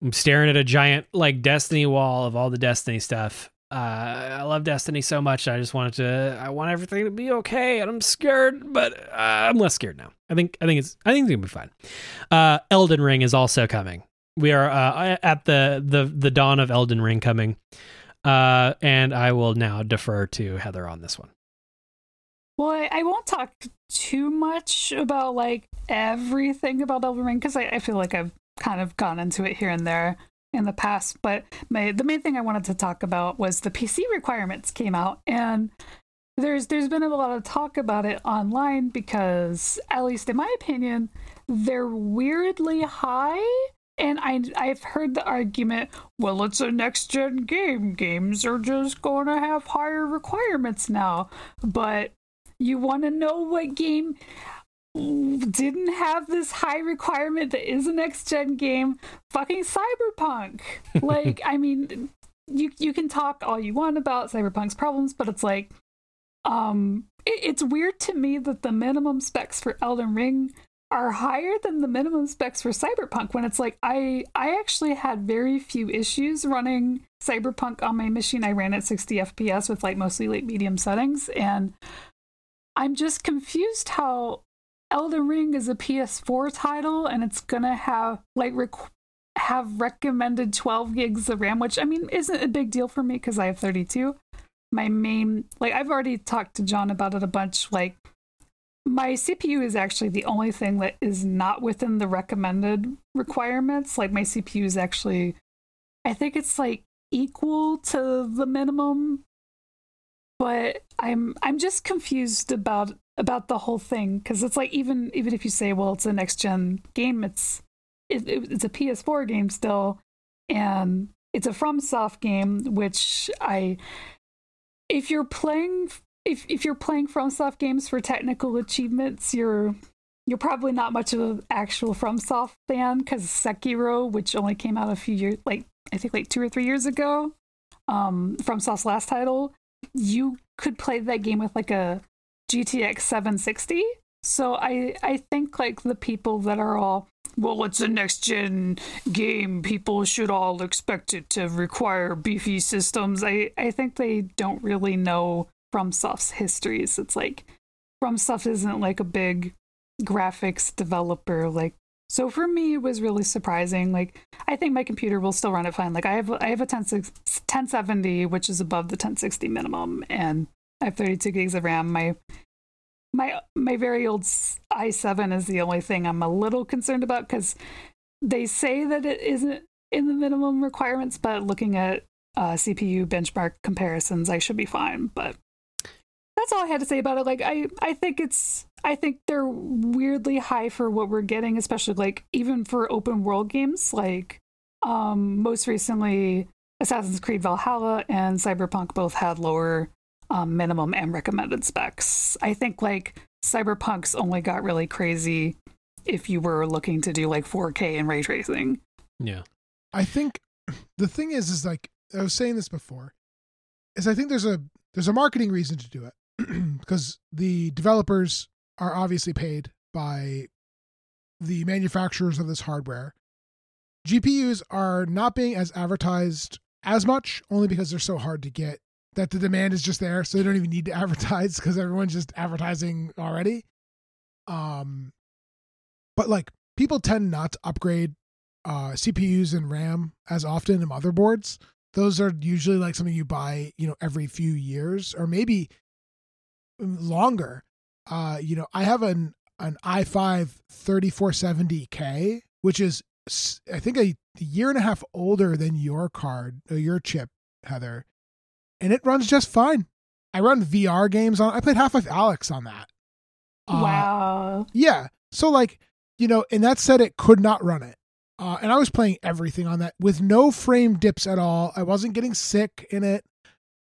Speaker 1: I'm staring at a giant like Destiny wall of all the Destiny stuff. Uh, I love Destiny so much. I just wanted to. I want everything to be okay, and I'm scared, but uh, I'm less scared now. I think. I think it's. I think it's gonna be fine. Uh, Elden Ring is also coming. We are uh, at the the the dawn of Elden Ring coming. Uh, and I will now defer to Heather on this one.
Speaker 3: Well, I, won't talk too much about like everything about Elden Ring because I, I feel like I've kind of gone into it here and there in the past. But my the main thing I wanted to talk about was the PC requirements came out, and there's there's been a lot of talk about it online because, at least in my opinion, they're weirdly high. And I I've heard the argument, well, it's a next gen game. Games are just gonna have higher requirements now. But you want to know what game didn't have this high requirement that is a next gen game? Fucking Cyberpunk. like, I mean, you you can talk all you want about Cyberpunk's problems, but it's like, um, it, it's weird to me that the minimum specs for Elden Ring are higher than the minimum specs for Cyberpunk when it's like I I actually had very few issues running Cyberpunk on my machine. I ran at 60 FPS with like mostly late medium settings and I'm just confused how Elden Ring is a PS4 title and it's to have like have recommended 12 gigs of RAM, which I mean isn't a big deal for me because I have 32. My main, like, I've already talked to John about it a bunch. Like, my CPU is actually the only thing that is not within the recommended requirements. Like, my CPU is actually, I think it's like equal to the minimum but i'm i'm just confused about about the whole thing. Because it's like even even if you say well it's a next gen game it's it, it, it's a ps4 game still and it's a FromSoft game which i if you're playing if if you're playing FromSoft games for technical achievements you're you're probably not much of an actual FromSoft fan because Sekiro, which only came out a few years, like I think like two or three years ago, um, FromSoft's last title, you could play that game with like a GTX 760. So I I think like the people that are all well, it's a next gen game. People should all expect it to require beefy systems. I, I think they don't really know FromSoft's histories. It's like FromSoft isn't like a big graphics developer like so for me, it was really surprising. Like, I think my computer will still run it fine. Like, I have I have a 10, 1070, which is above the 1060 minimum, and I have 32 gigs of RAM. My my my very old i7 is the only thing I'm a little concerned about because they say that it isn't in the minimum requirements, but looking at uh, CPU benchmark comparisons, I should be fine. But that's all I had to say about it. Like I, I think it's, I think they're weirdly high for what we're getting, especially like even for open world games. Like, um, most recently, Assassin's Creed Valhalla and Cyberpunk both had lower um, minimum and recommended specs. I think like Cyberpunk's only got really crazy if you were looking to do like 4K and ray tracing.
Speaker 1: Yeah.
Speaker 2: I think the thing is, is like I was saying this before, is I think there's a there's a marketing reason to do it. because the developers are obviously paid by the manufacturers of this hardware. GPUs are not being as advertised as much, only because they're so hard to get that the demand is just there, so they don't even need to advertise because everyone's just advertising already. Um, but like people tend not to upgrade uh, CPUs and RAM as often in motherboards. Those are usually like something you buy, you know, every few years, or maybe longer. Uh, you know, I have an an i5 3470K, which is I think a year and a half older than your card, uh, your chip, Heather, and it runs just fine. I run VR games on. I played Half Life Alyx on that.
Speaker 3: Uh, wow.
Speaker 2: Yeah. So like, you know, and that said, it could not run it. Uh, and I was playing everything on that with no frame dips at all. I wasn't getting sick in it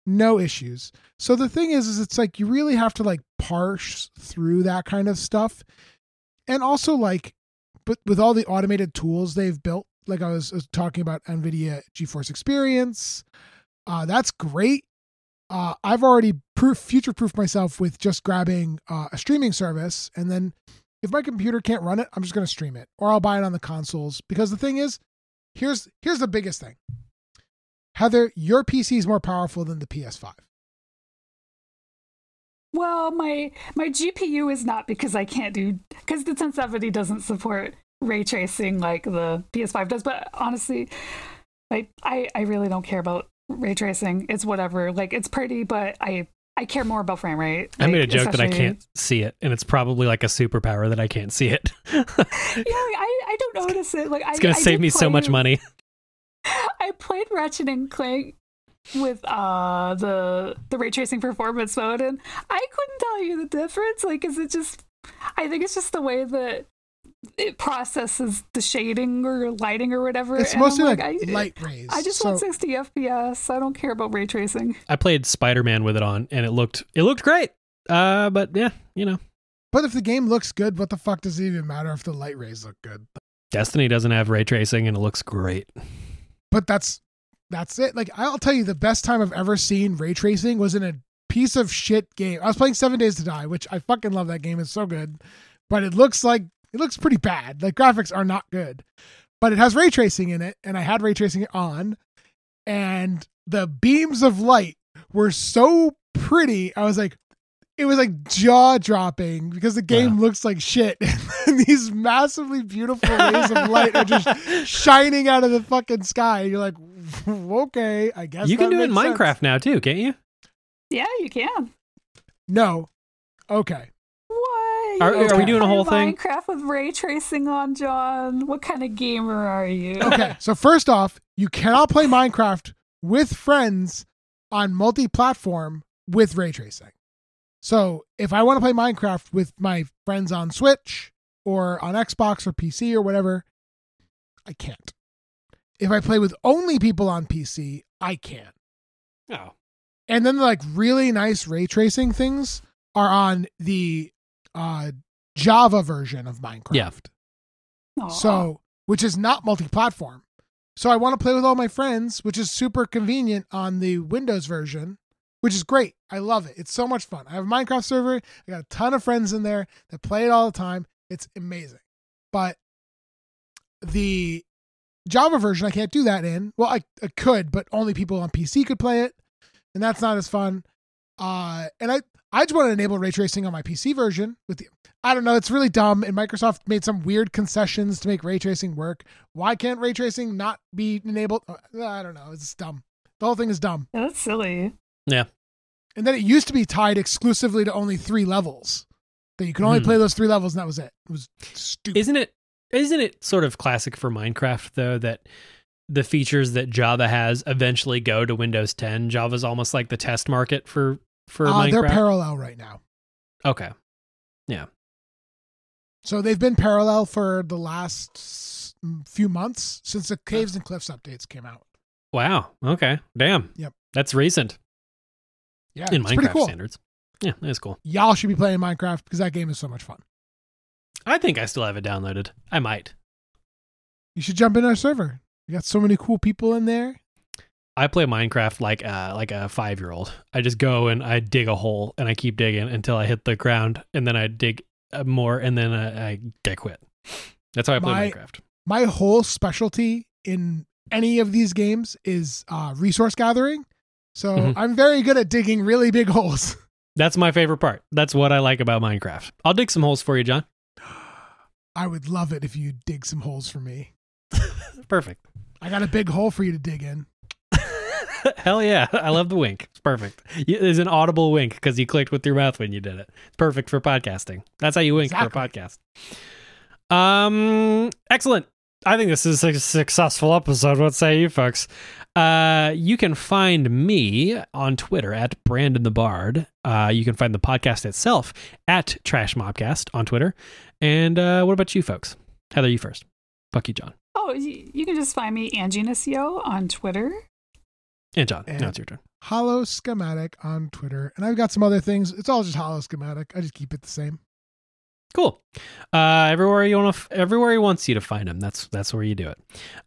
Speaker 2: no issues. So the thing is, is it's like you really have to like parse through that kind of stuff, and also like, but with all the automated tools they've built, like I was, was talking about NVIDIA GeForce Experience, uh, that's great. Uh, I've already proof future proofed myself with just grabbing uh, a streaming service, and then if my computer can't run it, I'm just going to stream it, or I'll buy it on the consoles. Because the thing is, here's here's the biggest thing Heather, your PC is more powerful than the PS5.
Speaker 3: Well, my my GPU is not because I can't do because the 1070 doesn't support ray tracing like the PS5 does. But honestly, like I I really don't care about ray tracing. It's whatever. Like it's pretty, but I I care more about frame rate.
Speaker 1: Like, I made a joke that I can't see it, and it's probably like a superpower that I can't see it.
Speaker 3: yeah, I I don't notice it. Like
Speaker 1: it's gonna
Speaker 3: I,
Speaker 1: save me so much money.
Speaker 3: I played Ratchet and Clank with uh the the ray tracing performance mode and I couldn't tell you the difference. Like is it just I think it's just the way that it processes the shading or lighting or whatever.
Speaker 2: It's mostly like, like I, light rays.
Speaker 3: I just so... want 60 FPS. I don't care about ray tracing.
Speaker 1: I played Spider Man with it on, and it looked it looked great. Uh, but yeah, you know.
Speaker 2: But if the game looks good, what the fuck does it even matter if the light rays look good?
Speaker 1: Destiny doesn't have ray tracing, and it looks great
Speaker 2: but that's that's it. Like I'll tell you, the best time I've ever seen ray tracing was in a piece of shit game. I was playing Seven Days to Die, which I fucking love. That game it's so good, but it looks like it looks pretty bad. Like graphics are not good, but it has ray tracing in it, and I had ray tracing on, and the beams of light were so pretty. I was like, it was like jaw dropping because the game looks like shit. and these massively beautiful rays of light are just shining out of the fucking sky. You're like, okay, I guess
Speaker 1: you can do it in
Speaker 2: makes sense.
Speaker 1: Minecraft now too, can't you?
Speaker 3: Yeah, you can.
Speaker 2: No. Okay.
Speaker 3: What?
Speaker 1: Are-
Speaker 2: are we
Speaker 1: doing a whole thing?
Speaker 3: Minecraft with ray tracing on, John. What kind of gamer are you?
Speaker 2: Okay. so first off, you cannot play Minecraft with friends on multi-platform with ray tracing. So if I want to play Minecraft with my friends on Switch or on Xbox or PC or whatever, I can't. If I play with only people on PC, I can.
Speaker 1: Oh.
Speaker 2: And then like really nice ray tracing things are on the uh Java version of Minecraft.
Speaker 1: Yeah.
Speaker 3: Aw.
Speaker 2: So, which is not multi-platform. So I want to play with all my friends, which is super convenient on the Windows version, which is great. I love it. It's so much fun. I have a Minecraft server. I got a ton of friends in there that play it all the time. It's amazing. But the Java version, I can't do that in. Well, I, I could, but only people on PC could play it, and that's not as fun. Uh, and I I just want to enable ray tracing on my PC version with the I don't know, it's really dumb. And Microsoft made some weird concessions to make ray tracing work. Why can't ray tracing not be enabled? Uh, I don't know. It's dumb. The whole thing is dumb.
Speaker 3: That's silly.
Speaker 1: Yeah.
Speaker 2: And then it used to be tied exclusively to only three levels. That you could only
Speaker 1: Hmm.
Speaker 2: play those three levels, and that was it. It was stupid.
Speaker 1: Isn't it isn't it sort of classic for Minecraft though that the features that Java has eventually go to Windows 10? Java's almost like the test market for for
Speaker 2: uh, they're parallel right now.
Speaker 1: okay. Yeah.
Speaker 2: So they've been parallel for the last few months since the Caves and Cliffs updates came out.
Speaker 1: Wow. Okay. Damn.
Speaker 2: Yep.
Speaker 1: That's recent
Speaker 2: Yeah,
Speaker 1: in Minecraft
Speaker 2: cool.
Speaker 1: standards. Yeah, that's cool.
Speaker 2: Y'all should be playing Minecraft because that game is so much fun.
Speaker 1: I think I still have it downloaded. I might.
Speaker 2: You should jump in our server. We got so many cool people in there.
Speaker 1: I play Minecraft like uh like a five year old. I just go and I dig a hole and I keep digging until I hit the ground and then I dig uh, more and then I, I I quit. That's how I play
Speaker 2: My-
Speaker 1: Minecraft.
Speaker 2: My whole specialty in any of these games is uh, resource gathering. So
Speaker 1: Mhm.
Speaker 2: I'm very good at digging really big holes.
Speaker 1: That's my favorite part. That's what I like about Minecraft. I'll dig some holes for you, John.
Speaker 2: I would love it if you dig some holes for me.
Speaker 1: Perfect.
Speaker 2: I got a big hole for you to dig in.
Speaker 1: Hell yeah. I love the wink. It's perfect. There's an audible wink because you clicked with your mouth when you did it. It's perfect for podcasting. That's how you wink for a podcast. Um, excellent. I think this is a successful episode. What say you folks? Uh, you can find me on Twitter at Brandon the Bard. Uh, you can find the podcast itself at Trash Mobcast on Twitter. And uh, what about you folks? Heather, you first. Fuck you, John.
Speaker 3: Oh, you, you can just find me Angie Nacio on Twitter.
Speaker 1: And John.
Speaker 2: And-
Speaker 1: now it's your turn.
Speaker 2: Hollow Schematic on Twitter. And I've got some other things. It's all just Hollow Schematic. I just keep it the same.
Speaker 1: Cool. Uh, everywhere you want to, everywhere he wants you to find him. That's that's where you do it.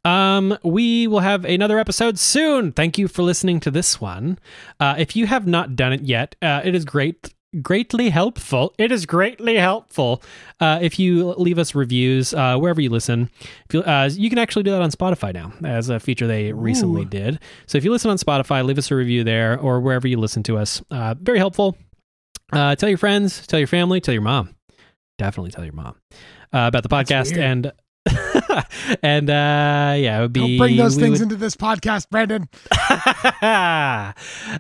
Speaker 1: Um, we will have another episode soon. Thank you for listening to this one. Uh, if you have not done it yet, uh, it is great, greatly helpful. It is greatly helpful uh, if you leave us reviews uh, wherever you listen. If you, uh, you can actually do that on Spotify now, as a feature they recently
Speaker 2: Ooh.
Speaker 1: did. So if you listen on Spotify, leave us a review there or wherever you listen to us. Uh, very helpful. Uh, tell your friends, tell your family, tell your mom definitely tell your mom uh, about the podcast and and uh yeah it would be
Speaker 2: Don't bring those things
Speaker 1: would-
Speaker 2: into this podcast, Brandon.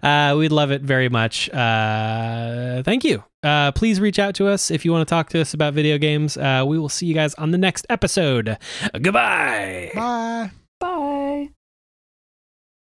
Speaker 1: uh, we'd love it very much uh thank you uh please reach out to us if you want to talk to us about video games uh we will see you guys on the next episode goodbye Bye.
Speaker 2: Bye.